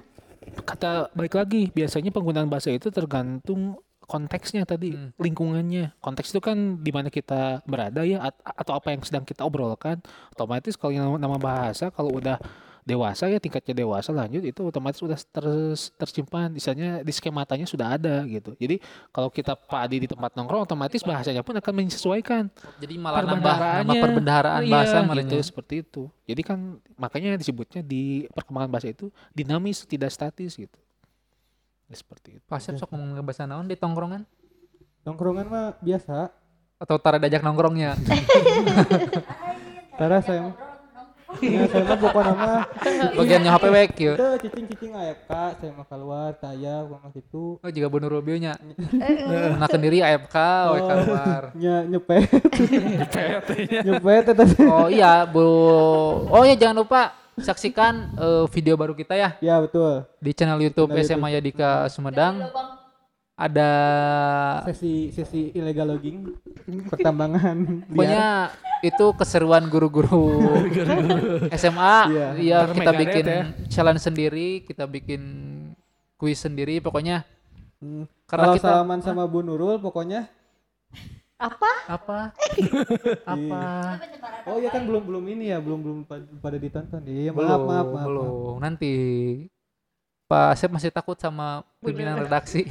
kata balik lagi biasanya penggunaan bahasa itu tergantung konteksnya tadi Hmm. lingkungannya konteks itu kan di mana kita berada ya at- atau apa yang sedang kita obrolkan otomatis kalau yang nama bahasa kalau udah dewasa ya tingkatnya dewasa lanjut itu otomatis udah ter- tersimpan misalnya di skematanya sudah ada gitu jadi kalau kita padi di tempat nongkrong otomatis bahasanya pun akan menyesuaikan Jadi malah nambah nama Perbendaharaannya. perbendaharaan Iya, bahasa gitu merenya. seperti itu. Jadi kan makanya disebutnya di perkembangan bahasa itu dinamis tidak statis gitu. Ya, seperti itu. Pasep sok ngomong bahasa naon di tongkrongan Nongkrongan mah biasa. atau tara diajak nongkrongnya. Tara saya. Ya, saya mah pokoknya mah. Bagian nyohape wek kieu. Itu cicing-cicing AFK, saya mah keluar, saya mah gitu. Oh juga bener Rubio nya. Nah sendiri AFK we Oh. keluar. Nye, nyepet. nyepet eta teh. Oh iya, Bu. Oh iya jangan lupa saksikan eh, video baru kita ya Ya betul. di channel YouTube Channel SMA Yadika Sumedang. Ada Sesi sesi illegal logging, pertambangan pokoknya itu keseruan guru-guru SMA. Iya. Iya, kita bikin ya. challenge sendiri, kita bikin kuis sendiri pokoknya Hmm. karena Kalau kita salaman sama Bu Nurul pokoknya Apa? apa? apa? Oh iya kan belum belum ini ya, belum belum pa- pada ditonton. Iya, belum, maaf maaf maaf. maaf. belum. Nanti Pak Sep masih takut sama pimpinan redaksi.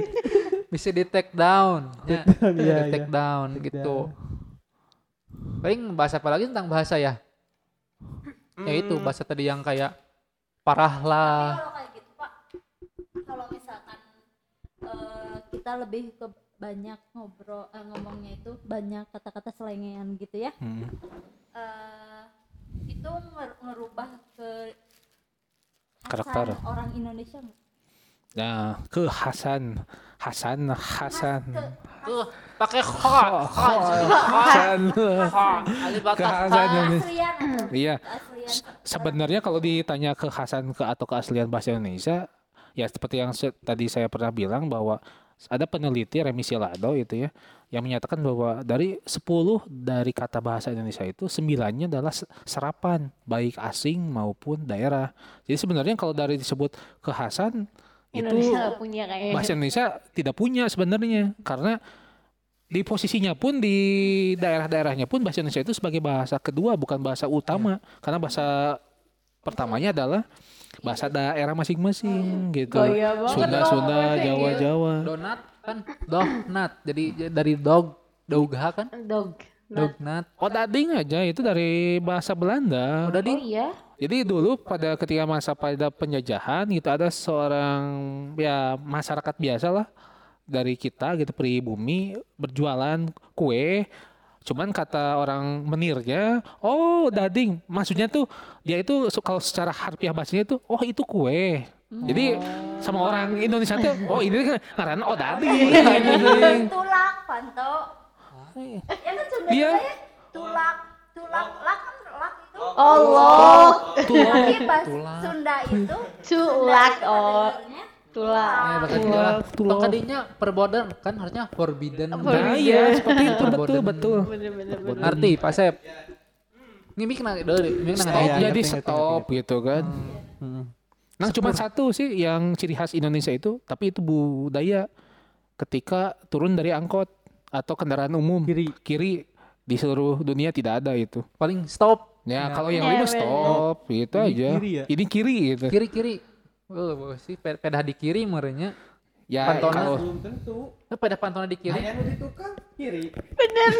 Bisa di take down, ya. Iya, di iya. take down Take gitu. Paling bahasa apa lagi tentang bahasa ya? Ya itu bahasa tadi yang kayak parah lah. Kalau kayak gitu Pak, kalau misalkan eh, kita lebih ke banyak ngobrol eh, ngomongnya itu banyak kata-kata selengean gitu ya. Hmm. eh itu nger- ngerubah ke Karakter. Hasan orang Indonesia? Nah, ke Hasan, Hasan, Hasan, Tuh, pakai kha, Hasan. Ke ha. Hasan Indonesia. Iya. Sebenarnya kalau ditanya ke Hasan ke atau keaslian bahasa Indonesia, ya seperti yang tadi saya pernah bilang bahwa ada peneliti Remi Silado itu ya yang menyatakan bahwa dari 10 dari kata bahasa Indonesia itu sembilannya adalah se- serapan baik asing maupun daerah. Jadi sebenarnya kalau dari disebut kekhasan itu Indonesia punya kayaknya. bahasa Indonesia tidak punya sebenarnya karena di posisinya pun di daerah-daerahnya pun bahasa Indonesia itu sebagai bahasa kedua bukan bahasa utama karena bahasa pertamanya adalah bahasa daerah masing-masing gitu. Gaya banget Sunda Sunda Jawa Inggris. Jawa. Donat kan donat. Jadi dari dog dogha kan? Dog. Dognat. Oh dading aja itu dari bahasa Belanda. Oh di iya. Jadi dulu pada ketika masa pada penjajahan itu ada seorang ya masyarakat biasa lah dari kita gitu pribumi berjualan kue. Cuman kata orang menirnya, oh dading, maksudnya tuh dia itu kalau secara harfiah bahasanya tuh, oh itu kue. Jadi sama orang Indonesia tuh, oh ini kan karena oh dading. dading. tulak panto ya kan Sunda Dia- juga tulak tulak lak kan lak itu Allah. tapi pas Tulak. Sunda itu Culak. Sunda Oh. Tulak. Eh, bahasa Tulak. Tong kadinya perbodan kan harusnya forbidden. Nah iya seperti itu betul betul. Bener-bener. Ngerti, Pak Sep? Ini mik Iya, Oh, ngadain. jadi ngerti, ngerti, stop gitu kan. Hmm. Nah cuma satu sih yang ciri khas Indonesia itu, tapi itu budaya ketika turun dari angkot atau kendaraan umum Kiri. kiri di seluruh dunia tidak ada itu. Paling stop Ya Ya. kalau yang Ya, lima bener. stop gitu Ini aja. kiri ya? Ini kiri gitu. kiri-kiri. Oh, bagus sih pe- peda di kiri merenya. Ya Pantona. kalau Belum tentu. Eh, peda pantona di kiri. Ayam di tukang kiri. Bener.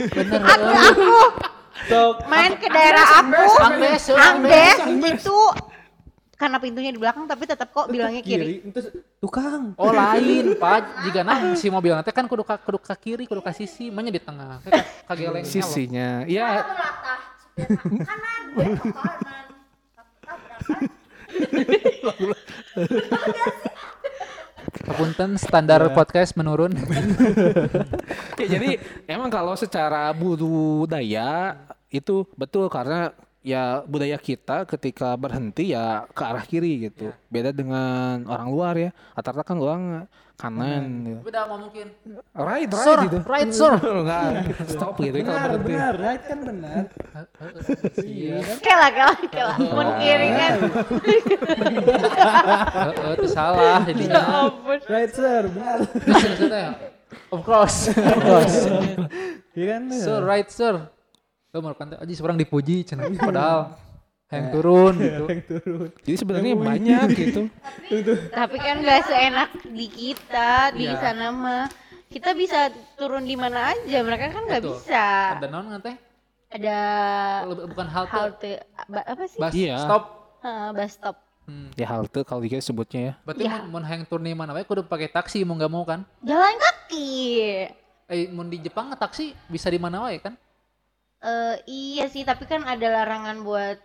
Sok. Main ke daerah aku. Angdes, Angdes itu karena pintunya di belakang tapi tetap kok bilangnya kiri. Itu tukang. Oh lain, Pak. Jika nah si mobil nanti kan kudu ka, kudu ka kiri, kudu ka sisi, mana di tengah. Kageleng. sisinya, ya supir kanan gue ke kanan Kepunten standar podcast menurun. Ya, jadi emang kalau secara budaya itu betul karena ya budaya kita ketika berhenti ya ke arah kiri gitu. Beda dengan orang luar ya. Rata-rata kan orang kanan. gitu. Udah mau mungkin. Right, right Sir, gitu. right, sir. Enggak, stop gitu kalau Benar, berhenti. benar. Right kan benar. Iya. Kela kela kela. Mun kiri kan. Heeh, itu salah jadinya. Ampun. Right sir, benar. Maksudnya, Of course. Of course. Iya kan? Sir, right, sir. Lo mau kan aja seorang dipuji cenah. Padahal yang turun gitu. Yang turun. Jadi sebenarnya banyak gitu. Tapi kan gak seenak di kita di Iya. sana mah. Kita bisa turun di mana aja, mereka kan nggak bisa. Ada naon ngan teh? Ada Bukan halte. halte ba- apa sih? Bus Iya. stop. Heeh, bus stop. Hmm. Ya halte kalau dikira sebutnya ya. Berarti Ya. mun, mun hayang turun di mana wae kudu pakai taksi mau nggak mau kan? Jalan kaki. Eh mun di Jepang taksi bisa di mana wae kan? Eh iya sih, tapi kan ada larangan buat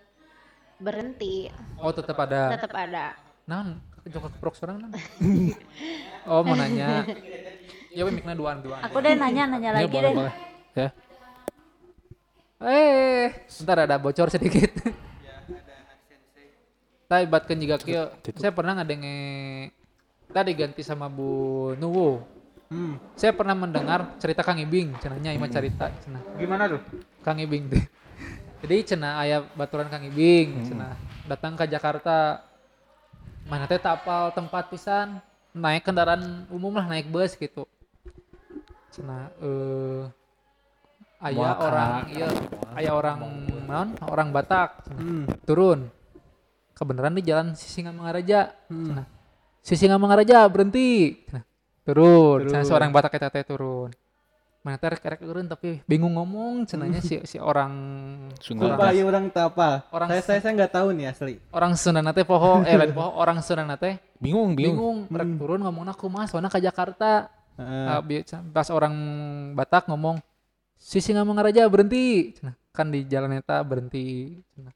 berhenti. Oh tetap ada. Tetap ada. Naon? Joko keprok seorang naon? oh mau nanya. Ya mikna duaan duaan. aku deh nanya nanya Ya lagi boleh deh boleh. Ya. Eh, bentar ada bocor sedikit. Tapi batkan juga kieu, saya pernah ngadenge tadi ganti sama Bu Nuwo. Hmm. Saya pernah mendengar cerita Kang Ibing, cenanya ima cerita cenah. Gimana tuh? Kang Ibing teh. Jadi cenah aya baturan Kang Ibing, cenah datang ke Jakarta. Mana teh tak apal tempat pisan, naik kendaraan umum lah, naik bus gitu. Cenah eh aya Muaka. orang iya aya orang naon? Orang Batak Hmm. turun. Kebenaran di jalan Sisingamangaraja. Cenah. Sisingamangaraja berhenti. Cenah. Turun. Turun. seorang Batak eta teh turun. Mana teh rek turun tapi bingung ngomong cenahnya si si orang Sunda. Sumpah ya orang apa. Orang saya saya saya nggak tahu nih asli. orang Sunda teh poho eh lain poho orang Sunda teh Bingung, bingung. bingung rek turun ngomong aku mas soalnya ke Jakarta Heeh. Ah, bi- pas orang Batak ngomong sisi ngomong raja berhenti Cenah. kan di jalan eta berhenti Cenah.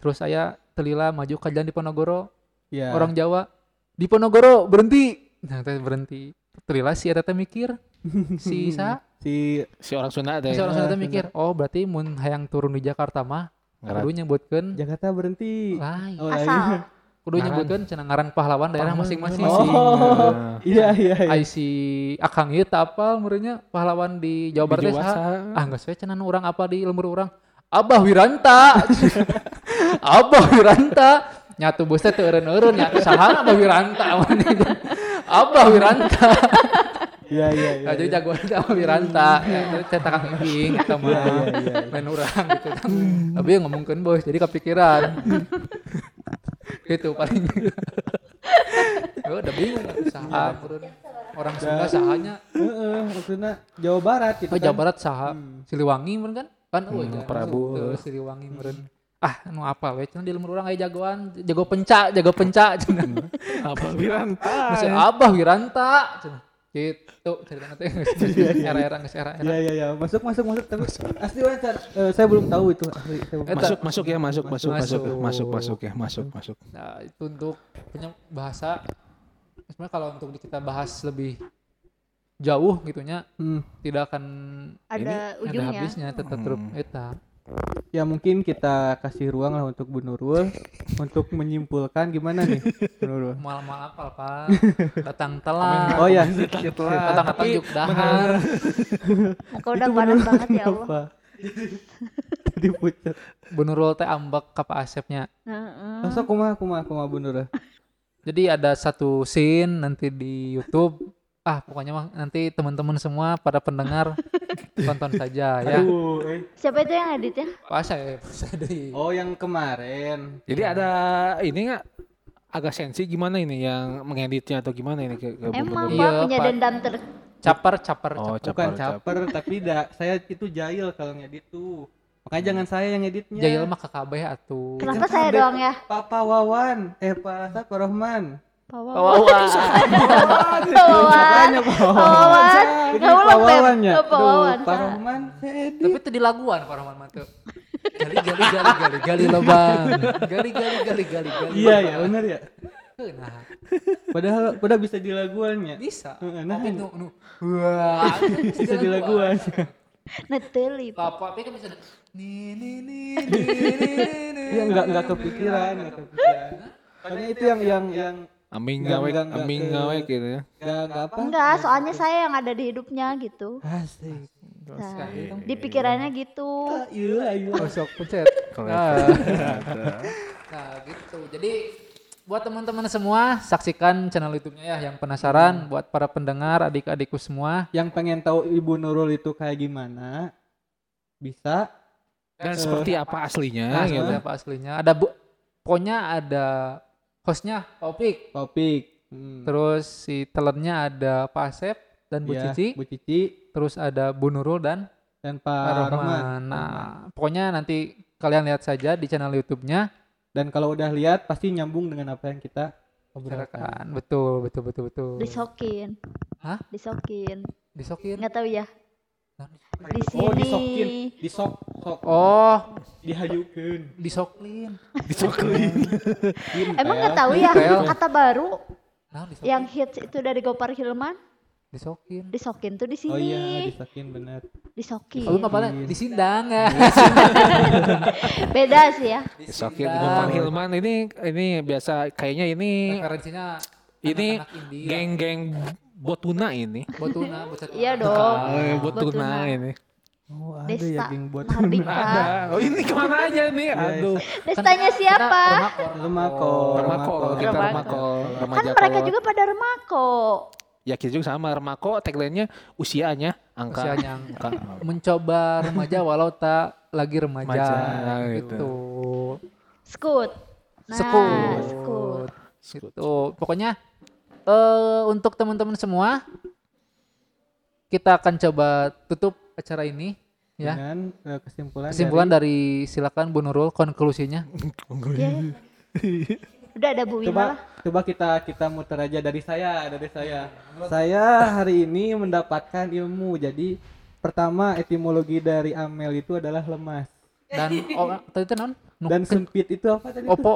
terus saya telila maju ke jalan di Ponorogo Ya. orang Jawa di Ponorogo berhenti nah teh berhenti telila si eta teh mikir si sa si Si orang Sunda teh. si orang Sunda teh mikir oh berarti mun hayang turun di Jakarta mah kudu nyebutkeun Jakarta berhenti. lain Oh, asal lain. kudu nyebutkeun cenah ngaran pahlawan daerah masing-masing Oh. sih. Iya iya iya. Ai si Akang ieu teu apal meureunnya pahlawan di Jawa Barat teh saha? Ah geus we cenah nu urang apa di lembur urang. Abah Wiranta. Abah Wiranta. Nyatu bos teh teu eureun-eureun nya saha Abah Wiranta Abah Wiranta. Iya iya iya. Jadi jagoan itu Abah Wiranta. Ya, terus cetakan ing kita mah Iya, iya, iya. main urang gitu. Tapi yang ngomongkeun bos jadi kepikiran. gitu paling. Ya udah bingung saha. Orang Sunda sahanya Heeh, maksudnya Jawa Barat gitu Oh, Jawa kan. Barat saha Siliwangi meureun kan? Kan oh, Hmm, Prabu. Siliwangi meureun. Ah, nu apa we cenah di lembur urang aya jagoan, jago penca, jago penca cenah. Apa Wiranta? Masih Abah Wiranta cenah. Gitu. Era-era geus Iya era-era. iya iya, masuk masuk masuk tapi asli wae Chan. Eh, saya belum tahu itu asli. Saya belum. Masuk masuk ya masuk masuk masuk Masuk. masuk masuk ya masuk masuk. Nah, itu untuk punya bahasa sebenarnya kalau untuk kita bahas lebih jauh gitunya Hmm. tidak akan Ada ada ujungnya. habisnya tetap Hmm. eta. Ya mungkin kita kasih ruang lah untuk Bu Nurul untuk menyimpulkan gimana nih Bu Nurul. Mal-mal apal, Pak. Datang telat. Oh ya, Datang-datang juk dahar. Muka udah panas banget ya Allah. apa? Tadi pucat. Bu Nurul teh ambek ka Pak Asepnya. Heeh. Masa kumaha kumaha kumaha Bu Nurul? Jadi ada satu scene nanti di YouTube. Ah, pokoknya mah nanti teman-teman semua pada pendengar tonton saja ya. Aduh, eh. Siapa itu yang edit ya? Pak dari Oh yang kemarin. Jadi ada ini nggak agak sensi gimana ini yang mengeditnya atau gimana ini ke, ke Emang? Pak Iya, punya dendam ter caper caper Oh, caper. Bukan caper, caper, tapi da, saya itu jahil kalau ngedit tuh. Makanya jangan saya yang ngeditnya. Jail mah kakabeh atuh. Kenapa Jangan saya doang ya? Papa Wawan, eh Pak Pak Rohman. Pawawan. Pawawan. Pawawan. Pawawan. Ini Gak ulang Pak Beb. Wawan ya. Pawawan. Pak. Tapi itu di laguan Pak Rahman mah tuh. Gali gali gali gali gali lobang. Gali gali gali gali gali. Iya ya, benar ya. Nah, Padahal padahal bisa di laguannya. bisa. Nah, Tapi nu nu wah, Bisa di laguan. Neteli. Pak. Apa tapi kan bisa ada- ni ni ni ni ni ni. Iya enggak enggak kepikiran, enggak kepikiran. Soalnya itu yang yang yang Aming ngawek, aming ngawek gitu ya. enggak enggak apa. Enggak, soalnya saya yang ada di hidupnya gitu. Asik. Nah, di pikirannya gitu. Iya, iya. Oh, sok pencet. Nah. nah, gitu. Jadi buat teman-teman semua saksikan channel YouTube-nya ya yang penasaran buat para pendengar adik-adikku semua Yang pengen tahu Ibu Nurul itu kayak gimana? Bisa Dan seperti apa aslinya Nah, gitu. seperti apa aslinya. Ada bu, pokoknya ada hostnya Topik, topik. Hmm. terus si telennya ada Pak Asep dan Bu Iya, Cici, Bu Cici terus ada Bu Nurul dan dan Pak Pak Rohman. Rohman. Nah, pokoknya nanti kalian lihat saja di channel YouTube-nya. Dan kalau udah lihat pasti nyambung dengan apa yang kita obrolkan. Betul, betul, betul, betul. Disokin. Hah? Disokin. Disokin. Enggak tahu ya. Di sini. Oh, disokin, disok, sok, Oh, dihayukeun. disoklin. Emang nggak tahu ya kata baru Nah, disokin. yang hits itu dari Gopar Hilman? disokin. Disokin tuh di sini. Oh iya, disokin bener. Disokin. Oh, lu apa Disindang ya. Beda sih ya. Sokin Disindang. Gopar Hilman ini ini biasa kayaknya ini Referensinya ini anak-anak India. geng-geng botuna ini. Botuna, bocah Iya dong. Eh, botuna Botuna. ini. Oh, ada Desta ya geng buat Mahardika. Ada. Oh ini ke mana aja nih? Aduh. Destanya siapa? Remako, Remako, kita Remako. remako, Kan remaja mereka kolot. juga pada remako. Ya kita juga sama remako tagline-nya usianya angka Usianya angka. mencoba remaja walau tak lagi remaja, Remaja, gitu. gitu. Skut. Nah, Sekut. skut. Gitu. Pokoknya eh untuk teman-teman semua kita akan coba tutup acara ini ya. dengan eh, kesimpulan, Kesimpulan dari, dari, silakan Bu Nurul konklusinya. Ya. Udah ada Bu coba lah. coba kita kita muter aja dari saya dari saya saya hari ini mendapatkan ilmu jadi pertama etimologi dari amel itu adalah lemas Dan oh, tadi itu non? Dan sempit itu apa tadi itu?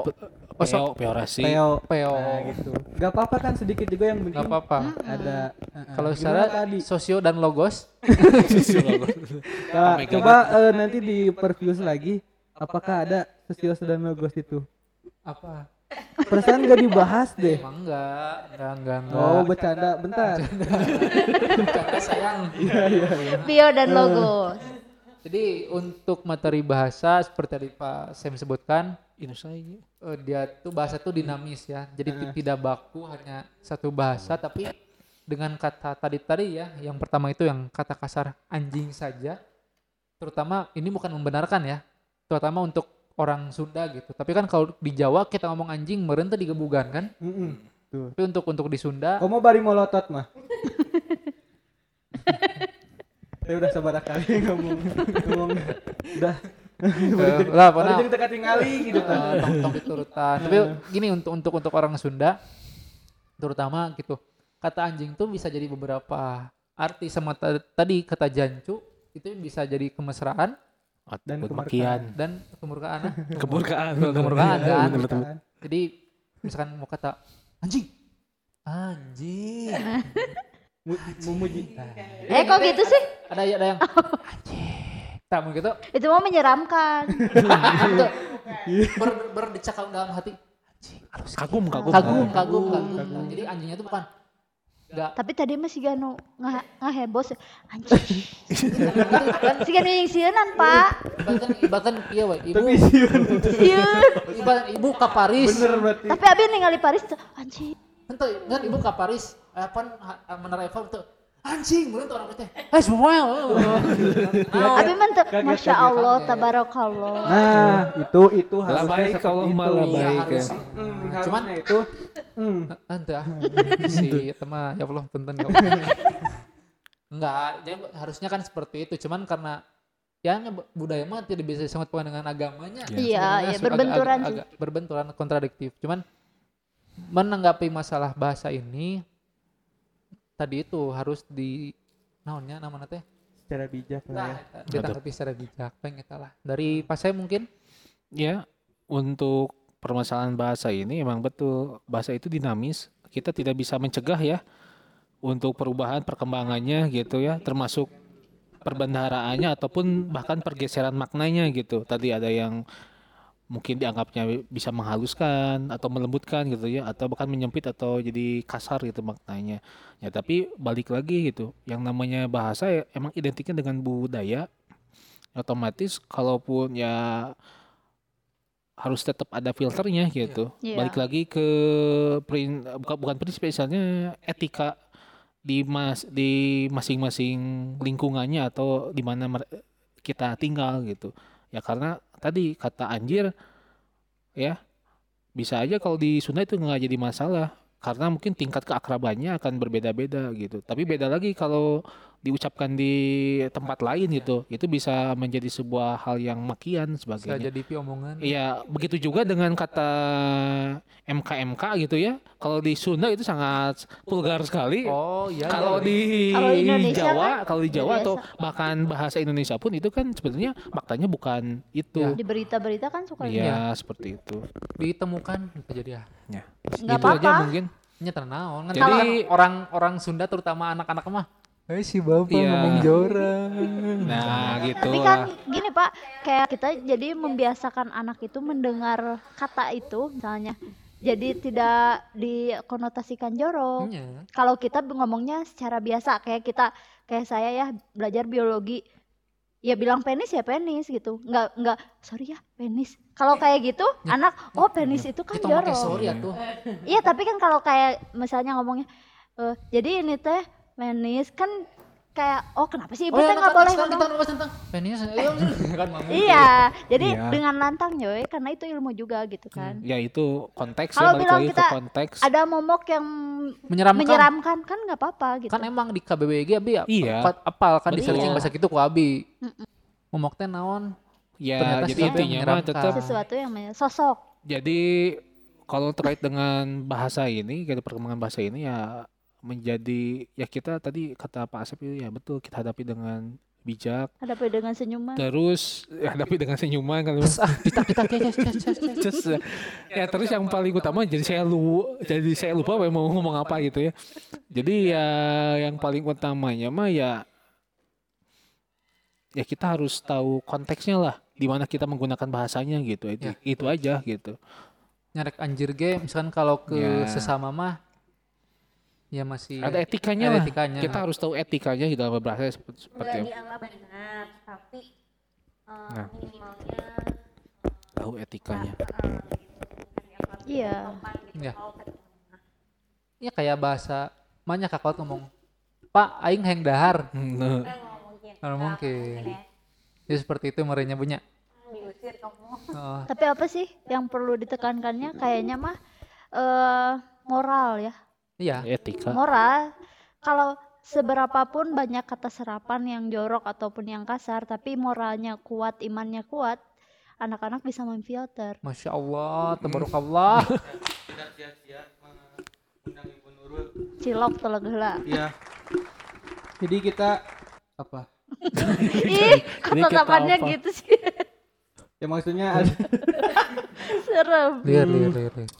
Peo, peorasi. peo Peo. nah, gitu gak apa-apa kan sedikit juga yang penting Nggak apa-apa. ada uh-uh. Kalau secara tadi sosio dan logos Nah, Omega coba eh, nanti di perviews lagi apakah ada sosios dan logos itu apa? Perasaan gak dibahas deh. Emang enggak, enggak, enggak, enggak. Oh, bercanda. Bentar. Bercanda, sayang. Iya, iya, iya. Bio dan logo. Jadi untuk materi bahasa seperti tadi Pak Sam sebutkan, Inusai. eh, dia tuh bahasa tuh dinamis ya. Jadi ti- tidak baku hanya satu bahasa tapi dengan kata tadi tadi ya, yang pertama itu yang kata kasar anjing saja. Terutama ini bukan membenarkan ya. Terutama untuk orang Sunda gitu. Tapi kan kalau di Jawa kita ngomong anjing meureun teh digebugan kan. Mm-mm. Tuh. Tapi untuk untuk di Sunda Kamu bari molotot mah. Saya udah sabar kali ngomong ngomong udah lah Baru pernah jadi teka tingali gitu kan. Eh, tong tong diturutan. Tapi gini untuk untuk untuk orang Sunda terutama gitu. Kata anjing tuh bisa jadi beberapa arti sama ta- tadi kata jancu itu bisa jadi kemesraan Dan kemakian. dan kemurkaan. ah. Kemurkaan. Kemurkaan kan. Kan? Jadi misalkan mau kata anjing. Anjing. Mu- Memuji. Eh kok gitu sih? Ada ya ada yang anjing. Tak mau gitu. Itu mau menyeramkan. Itu ber, berdecak dalam hati. Anjing, halus. Kagum, kagum. Kagum, kagum, kagum. Jadi anjingnya itu bukan enggak Tapi tadi masih gano nggak nggak heboh sih. Anjing. Si gano yang sienan pak. ibaratkan iya we ibu Tapi siun. Sieun. ibarat ibu ke Paris Bener berarti. Tapi abi ningali Paris tuh anjing. ente kan ibu ke Paris apa menara Eiffel tuh anjing mulai tuh orang teh eh semuanya tuh Kaget, masya. Allah tabarakallah. Nah, itu itu Lah harusnya baik kalau malah Iya, baik ya. harus. Hmm, Cuman- itu. Hmm, ente ah si teman ya Allah punten ya Allah. enggak jadi harusnya kan seperti itu. Cuman karena ya budaya mah tidak bisa disangkut dengan agamanya. Iya, iya, berbenturan agak berbenturan kontradiktif. Cuman menanggapi masalah bahasa ini tadi itu harus di naonnya namanya teh secara bijak lah ya. Nah, ditanggapi secara bijak, pengen kita lah. Dari pas saya mungkin, Ya, untuk permasalahan bahasa ini emang betul bahasa itu dinamis. Kita tidak bisa mencegah ya untuk perubahan perkembangannya gitu ya, termasuk perbendaharaannya ataupun bahkan pergeseran maknanya gitu. Tadi ada yang mungkin dianggapnya bisa menghaluskan atau melembutkan gitu ya atau bahkan menyempit atau jadi kasar gitu maknanya. Ya tapi balik lagi gitu. Yang namanya bahasa ya emang identiknya dengan budaya otomatis kalaupun ya harus tetap ada filternya gitu. Iya. Balik lagi ke prin, bukan bukan prinsip misalnya etika di mas di masing-masing lingkungannya atau di mana kita tinggal gitu. Ya karena tadi kata anjir ya bisa aja kalau di Sunda itu nggak jadi masalah karena mungkin tingkat keakrabannya akan berbeda-beda gitu. Tapi beda lagi kalau diucapkan di tempat lain gitu. Itu bisa menjadi sebuah hal yang makian bisa sebagainya. jadi pi omongan. Iya, begitu juga dengan kata MKMK gitu ya. Kalau di Sunda itu sangat vulgar sekali. Oh iya. Kalau iya. di Kalau Indonesia Jawa, kan kalau di Jawa biasa. atau bahkan bahasa Indonesia pun itu kan sebenarnya faktanya bukan itu. Di berita-berita kan suka Iya, seperti itu. ditemukan bisa jadi ya. Ya. Nggak Itu aja apa-apa. mungkin. Nya ternaon kan. Jadi- orang orang Sunda terutama anak-anak mah. Eh si bapak Iya. ngomong jorang. Nah, gitu Tapi kan gini Pak, kayak kita jadi membiasakan anak itu mendengar kata itu misalnya. Jadi tidak dikonotasikan jorok. Iya. Kalau kita ngomongnya secara biasa kayak kita kayak saya ya belajar biologi ya bilang penis ya penis gitu. Nggak nggak sorry ya penis. Kalau kayak gitu anak oh penis itu kan jorok. sorry ya tuh. Iya tapi kan kalau kayak misalnya ngomongnya eh jadi ini teh penis kan kayak oh kenapa sih ibu teh nggak boleh sekarang kita ngomong tentang penis. Iya kan. Iya, jadi Iya. dengan lantang Joy, karena itu ilmu juga gitu kan. Ya itu konteks Kalau ya balik bilang lagi ke kita konteks. Ada momok yang Menyeramkan. menyeramkan kan nggak apa-apa gitu. Kan emang di KBBG abi ya. Iya. apa- apal kan di searching bahasa gitu ku abi. Momok teh naon? Ya, ternyata jadi intinya mah tetap Sesuatu yang sosok. Jadi kalau terkait dengan bahasa ini, gitu perkembangan bahasa ini ya menjadi ya kita tadi kata Pak Asep itu ya betul kita hadapi dengan bijak, Hadapi dengan senyuman. terus ya, hadapi dengan senyuman kan. Ah, kita kita. Just, uh, ya terus yang paling utama jadi saya lu jadi saya lupa mau ngomong apa gitu ya. Jadi ya yang paling utamanya mah ya ya kita harus tahu konteksnya lah di mana kita menggunakan bahasanya gitu. Itu, Ya, itu aja gitu. nyarek anjir ge misalkan kalau ke Ya. sesama mah ya masih Ada etikanya ada lah. etikanya. Kita harus tahu etikanya di dalam berbahasa seperti, seperti Nggak apa. dianggap benar tapi eh, Nah. minimalnya Tahu etikanya. iya. Ya. Ya kayak bahasa banyak kakak ngomong. Pak aing heng dahar. Nah, Kalau mungkin. Ya. Seperti itu merenya punya. Oh, tapi apa sih yang perlu ditekankannya? Kayaknya mah eh moral ya iya etika. moral kalau seberapapun banyak kata serapan yang jorok ataupun yang kasar tapi moralnya kuat imannya kuat anak-anak bisa memfilter Masya Allah tabarakallah cilok telegela Iya. Jadi kita apa? ih apa? gitu sih Ya maksudnya ada, serem lihat lihat lihat lihat.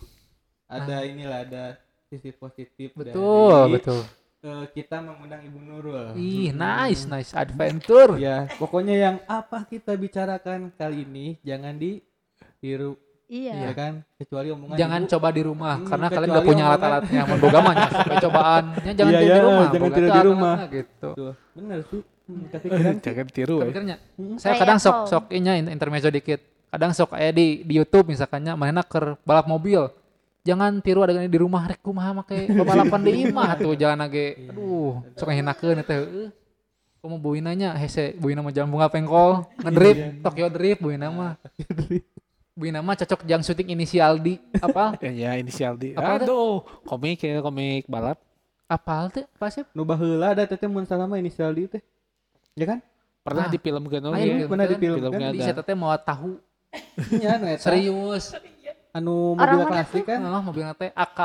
ada inilah ada sisi positif betul dari betul eh, kita mengundang Ibu Nurul. ih nice nice adventure Ya, pokoknya yang apa kita bicarakan kali ini jangan ditiru iya ya kan? Kecuali omongan jangan Ibu. coba di rumah Hmm, karena kalian udah punya alat-alatnya mau boga mah nya, sampai cobaan Ya, jangan Iya, tiru iya, di rumah jangan boga tiru tuh di rumah. gitu Tuh, bener sih. Hmm. Jangan tiru ya. Kepikirannya. Hmm. saya kadang sok sok inya in- intermezzo dikit kadang sok aya di di YouTube misalkannya mana ker balap mobil jangan tiru adegan di rumah rek kumaha make balapan di imah tuh jangan age aduh sok ngehinakeun eta heueuh Kamu buina nya hese buina mah jalan bunga pengkol ngedrift Tokyo drift buina mah buina mah cocok jang syuting inisial di apa Ya, inisial D. Apa tuh? Aduh, komik ya komik balap. apal teh apa sih Nu baheula ada teteh mun salama inisial di teh. Ya kan? Pernah Ah. di film Gano Ayo, ya. pernah di film kan? di ada. saya teh mau tahu Iya, nu eta. serius Anu Orang mobil mana klasik kan? oh, mobilnya teh AK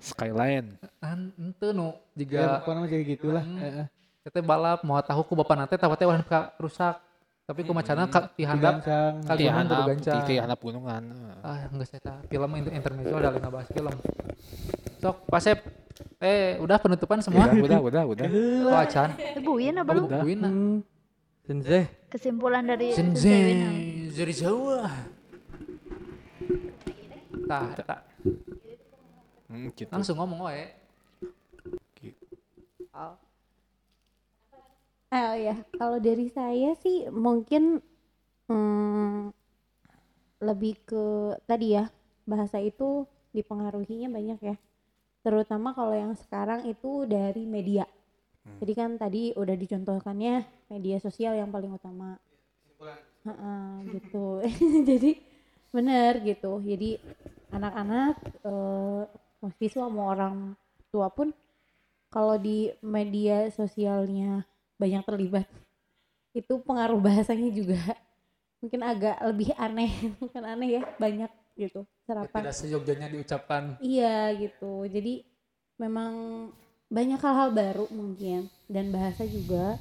Skyline. an ente nu Ya, juga pokoknya mah kayak gitulah. Heeh. Tete balap mau tahu ku bapak nate tapi teh warna ka rusak. Tapi ku macana ka ti handap Digancang. Kali- handap, kudu gancang. di handap gunungan. ah enggak saya tahu. Film inter intermezzo ada lagi bahas film. Sok Pasep eh udah penutupan semua. Udah, udah, udah, udah. Oh acan. buin apa belum. Buina. Hmm. Sensei. kesimpulan dari Sensei dari Jawa. Tah, tah. Hmm, gitu. Langsung ngomong wae. Oh ya, kalau dari saya sih mungkin hmm, lebih ke tadi ya bahasa itu dipengaruhinya banyak ya, terutama kalau yang sekarang itu dari media. Jadi kan tadi udah dicontohkannya media sosial yang paling utama. Heeh, gitu. Jadi bener gitu. Jadi anak-anak eh, mahasiswa mau orang tua pun kalau di media sosialnya banyak terlibat itu pengaruh bahasanya juga mungkin agak lebih aneh bukan aneh ya banyak gitu serapan. Tidak seyogyanya diucapkan. iya gitu. Jadi memang banyak hal-hal baru mungkin dan bahasa juga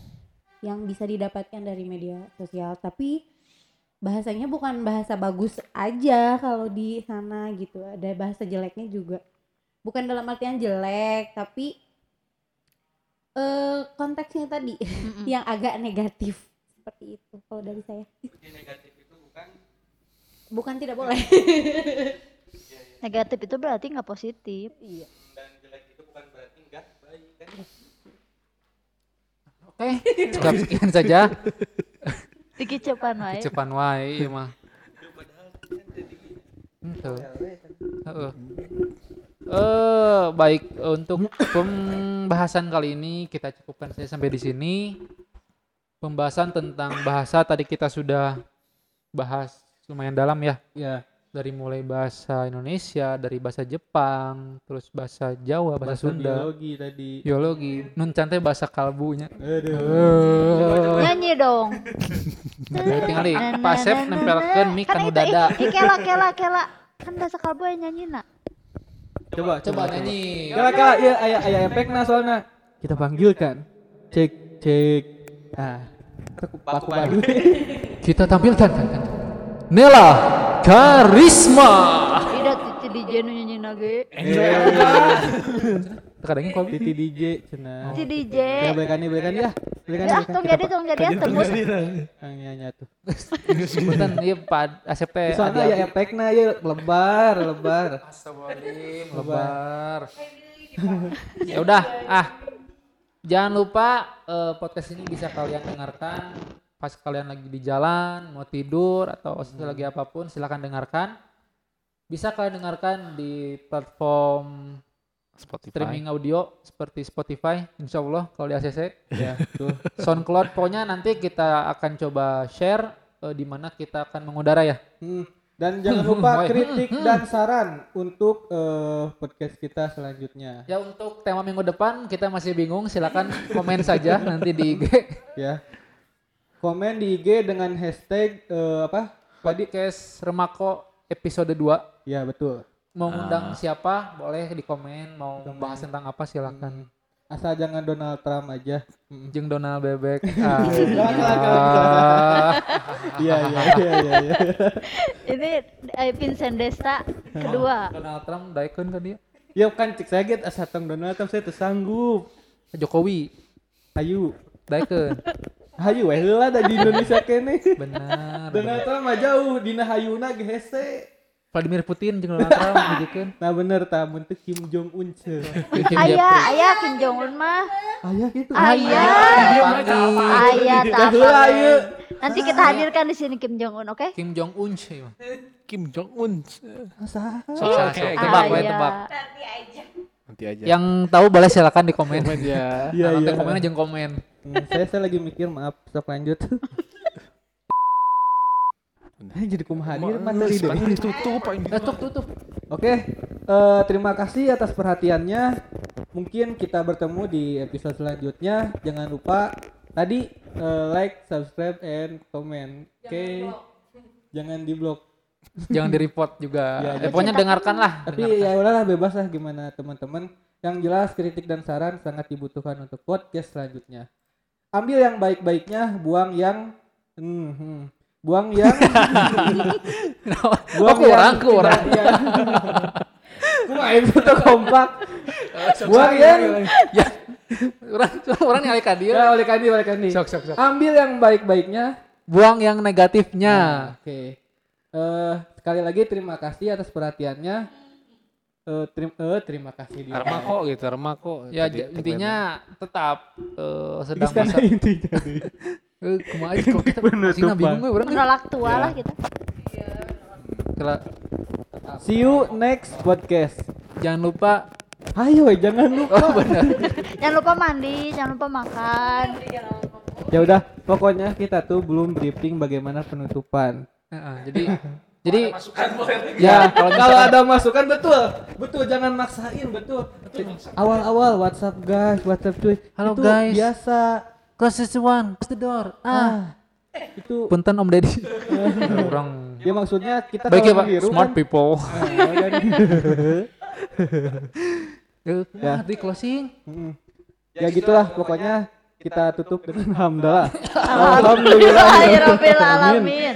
yang bisa didapatkan dari media sosial. Tapi bahasanya bukan bahasa bagus aja kalau di sana gitu. Ada bahasa jeleknya juga. Bukan dalam artian jelek tapi eh konteksnya tadi Mm-mm. yang agak negatif. Seperti itu kalau dari saya. Negatif itu bukan? Bukan tidak boleh. Negatif itu berarti nggak positif. Iya. Dan jelek itu bukan berarti enggak baik kan? Oke, cukup sekian saja. dikicepan wae Cepan wae ieu mah. Heeh. Eh, baik untuk pembahasan kali ini kita cukupkan saja sampai di sini. Pembahasan tentang bahasa tadi kita sudah bahas lumayan dalam ya. Ya, Dari mulai bahasa Indonesia, dari bahasa Jepang, terus bahasa Jawa, bahasa, bahasa Sunda, biologi tadi. biologi, nun cantai bahasa kalbunya. Aduh. Eh, nyanyi dong eh, tinggal di pasep nempelkeun mik kan dada. ih, ih, kela kela kela kan bahasa kalbu yang nyanyi nak Coba, Coba nyanyi. Kala kala iya aya aya efekna soalnya. Kita panggilkan. Cek cek. Ah. Paku paku. Kita tampilkan Nela Karisma. tidak cici di nyanyi nage Eh, Kadangnya kok Titi DJ cenah. Si DJ. Ya belikan nih, belikan ya. Belikan Ya, tong jadi tong jadi ya, tembus. Yang nyanyi tuh. Punten ieu Pak Asep teh Soalnya ya efeknya ya lebar, lebar. Astagfirullahaladzim, lebar. ya udah, ah. Jangan lupa eh, podcast ini bisa kalian dengarkan pas kalian lagi di jalan, mau tidur atau lagi apa pun silakan dengarkan. Bisa kalian dengarkan di platform Spotify. streaming audio seperti Spotify, insya Allah kalau di ACC, Ya, tuh. SoundCloud. Pokoknya nanti kita akan coba share eh, di mana kita akan mengudara ya. Hmm. Dan jangan lupa kritik dan saran untuk eh, podcast kita selanjutnya. Ya untuk tema minggu depan kita masih bingung, silakan komen saja nanti di IG. Ya. Komen di IG dengan hashtag eh, apa? Podcast Remako episode 2. Ya, betul. Mau ngundang siapa boleh di komen, mau bahas tentang apa silakan. Asal jangan Donald Trump aja. Mm. Jeng Donald Bebek. Ah. Jangan, jangan, Ah. Iya, iya, iya, iya, iya. Ini eh, Vincent Desta kedua. Donald Trump daikun kan dia. Ya kan cek saya get asa tong Donald Trump saya tersanggup. Jokowi Hayu. daikun. Hayu weh heula da di Indonesia kene. Benar. Donald Trump mah jauh dina hayuna ge hese. Vladimir Putin jeung Donald Trump ngajikeun. Nah bener ta mun teu Kim Jong Un ce. Ayah, ayah Kim Jong Un mah. Aya gitu. Ayah. Ayah Dah heula ieu. Nanti kita hadirkan di sini Kim Jong Un, oke? Kim Jong Un sih. Kim Jong Un. Asa. Sok sok, sok. tebak Ayah. tebak. Nanti aja. Yang tahu boleh silakan di komen. ya. Iya Nanti iya. komen aja komen. Hmm, saya saya lagi mikir maaf sok lanjut. Eh, jadi kumaha hadir materi deh. Eh, tutup tutup. Oke, eh, terima kasih atas perhatiannya. Mungkin kita bertemu di episode selanjutnya. Jangan lupa tadi eh, like, subscribe, and comment. Oke, jangan di blok. Jangan di report juga. Ya, Eh, pokoknya dengarkan lah. Tapi ya udahlah bebas lah gimana teman-teman. Yang jelas kritik dan saran sangat dibutuhkan untuk podcast selanjutnya. Ambil yang baik-baiknya, buang yang hmm, hmm. buang yang Oh, kurang, yang kurang. yang- Kumaha itu tuh kompak. Buang yang ya. Orang orang yang ka dia. ya oleh kandi oleh kandi. Sok sok sok. Ambil yang baik-baiknya. Buang yang negatifnya. Oke. Eh sekali lagi terima kasih atas perhatiannya. Eh terim- eh, terima kasih dia. Remako gitu, remako. Ya Tadi j- intinya tetap eh, sedang masa intinya deh. eh kumaha aja kok kita Penutupan. bingung we urang. Menolak tua lah kita. Kela- See you next podcast. Jangan lupa Ayo, jangan lupa. oh benar. Jangan lupa mandi, jangan lupa makan. ya udah, pokoknya kita tuh belum briefing bagaimana penutupan. Heeh, jadi jadi Ya, kalau ada masukan betul, betul jangan maksain betul. Awal-awal WhatsApp guys, WhatsApp cuy. Halo, Itu guys. Biasa. close this one, close the door. Ah, Itu punten Om Deddy. Orang ya maksudnya kita baik ya kalau Pak, meniru smart kan, people. eh, kan. Eh, Ya. di closing. Mm. ya gitulah pokoknya kita tutup dengan hamdalah. Alhamdulillah. Alhamdulillah alamin.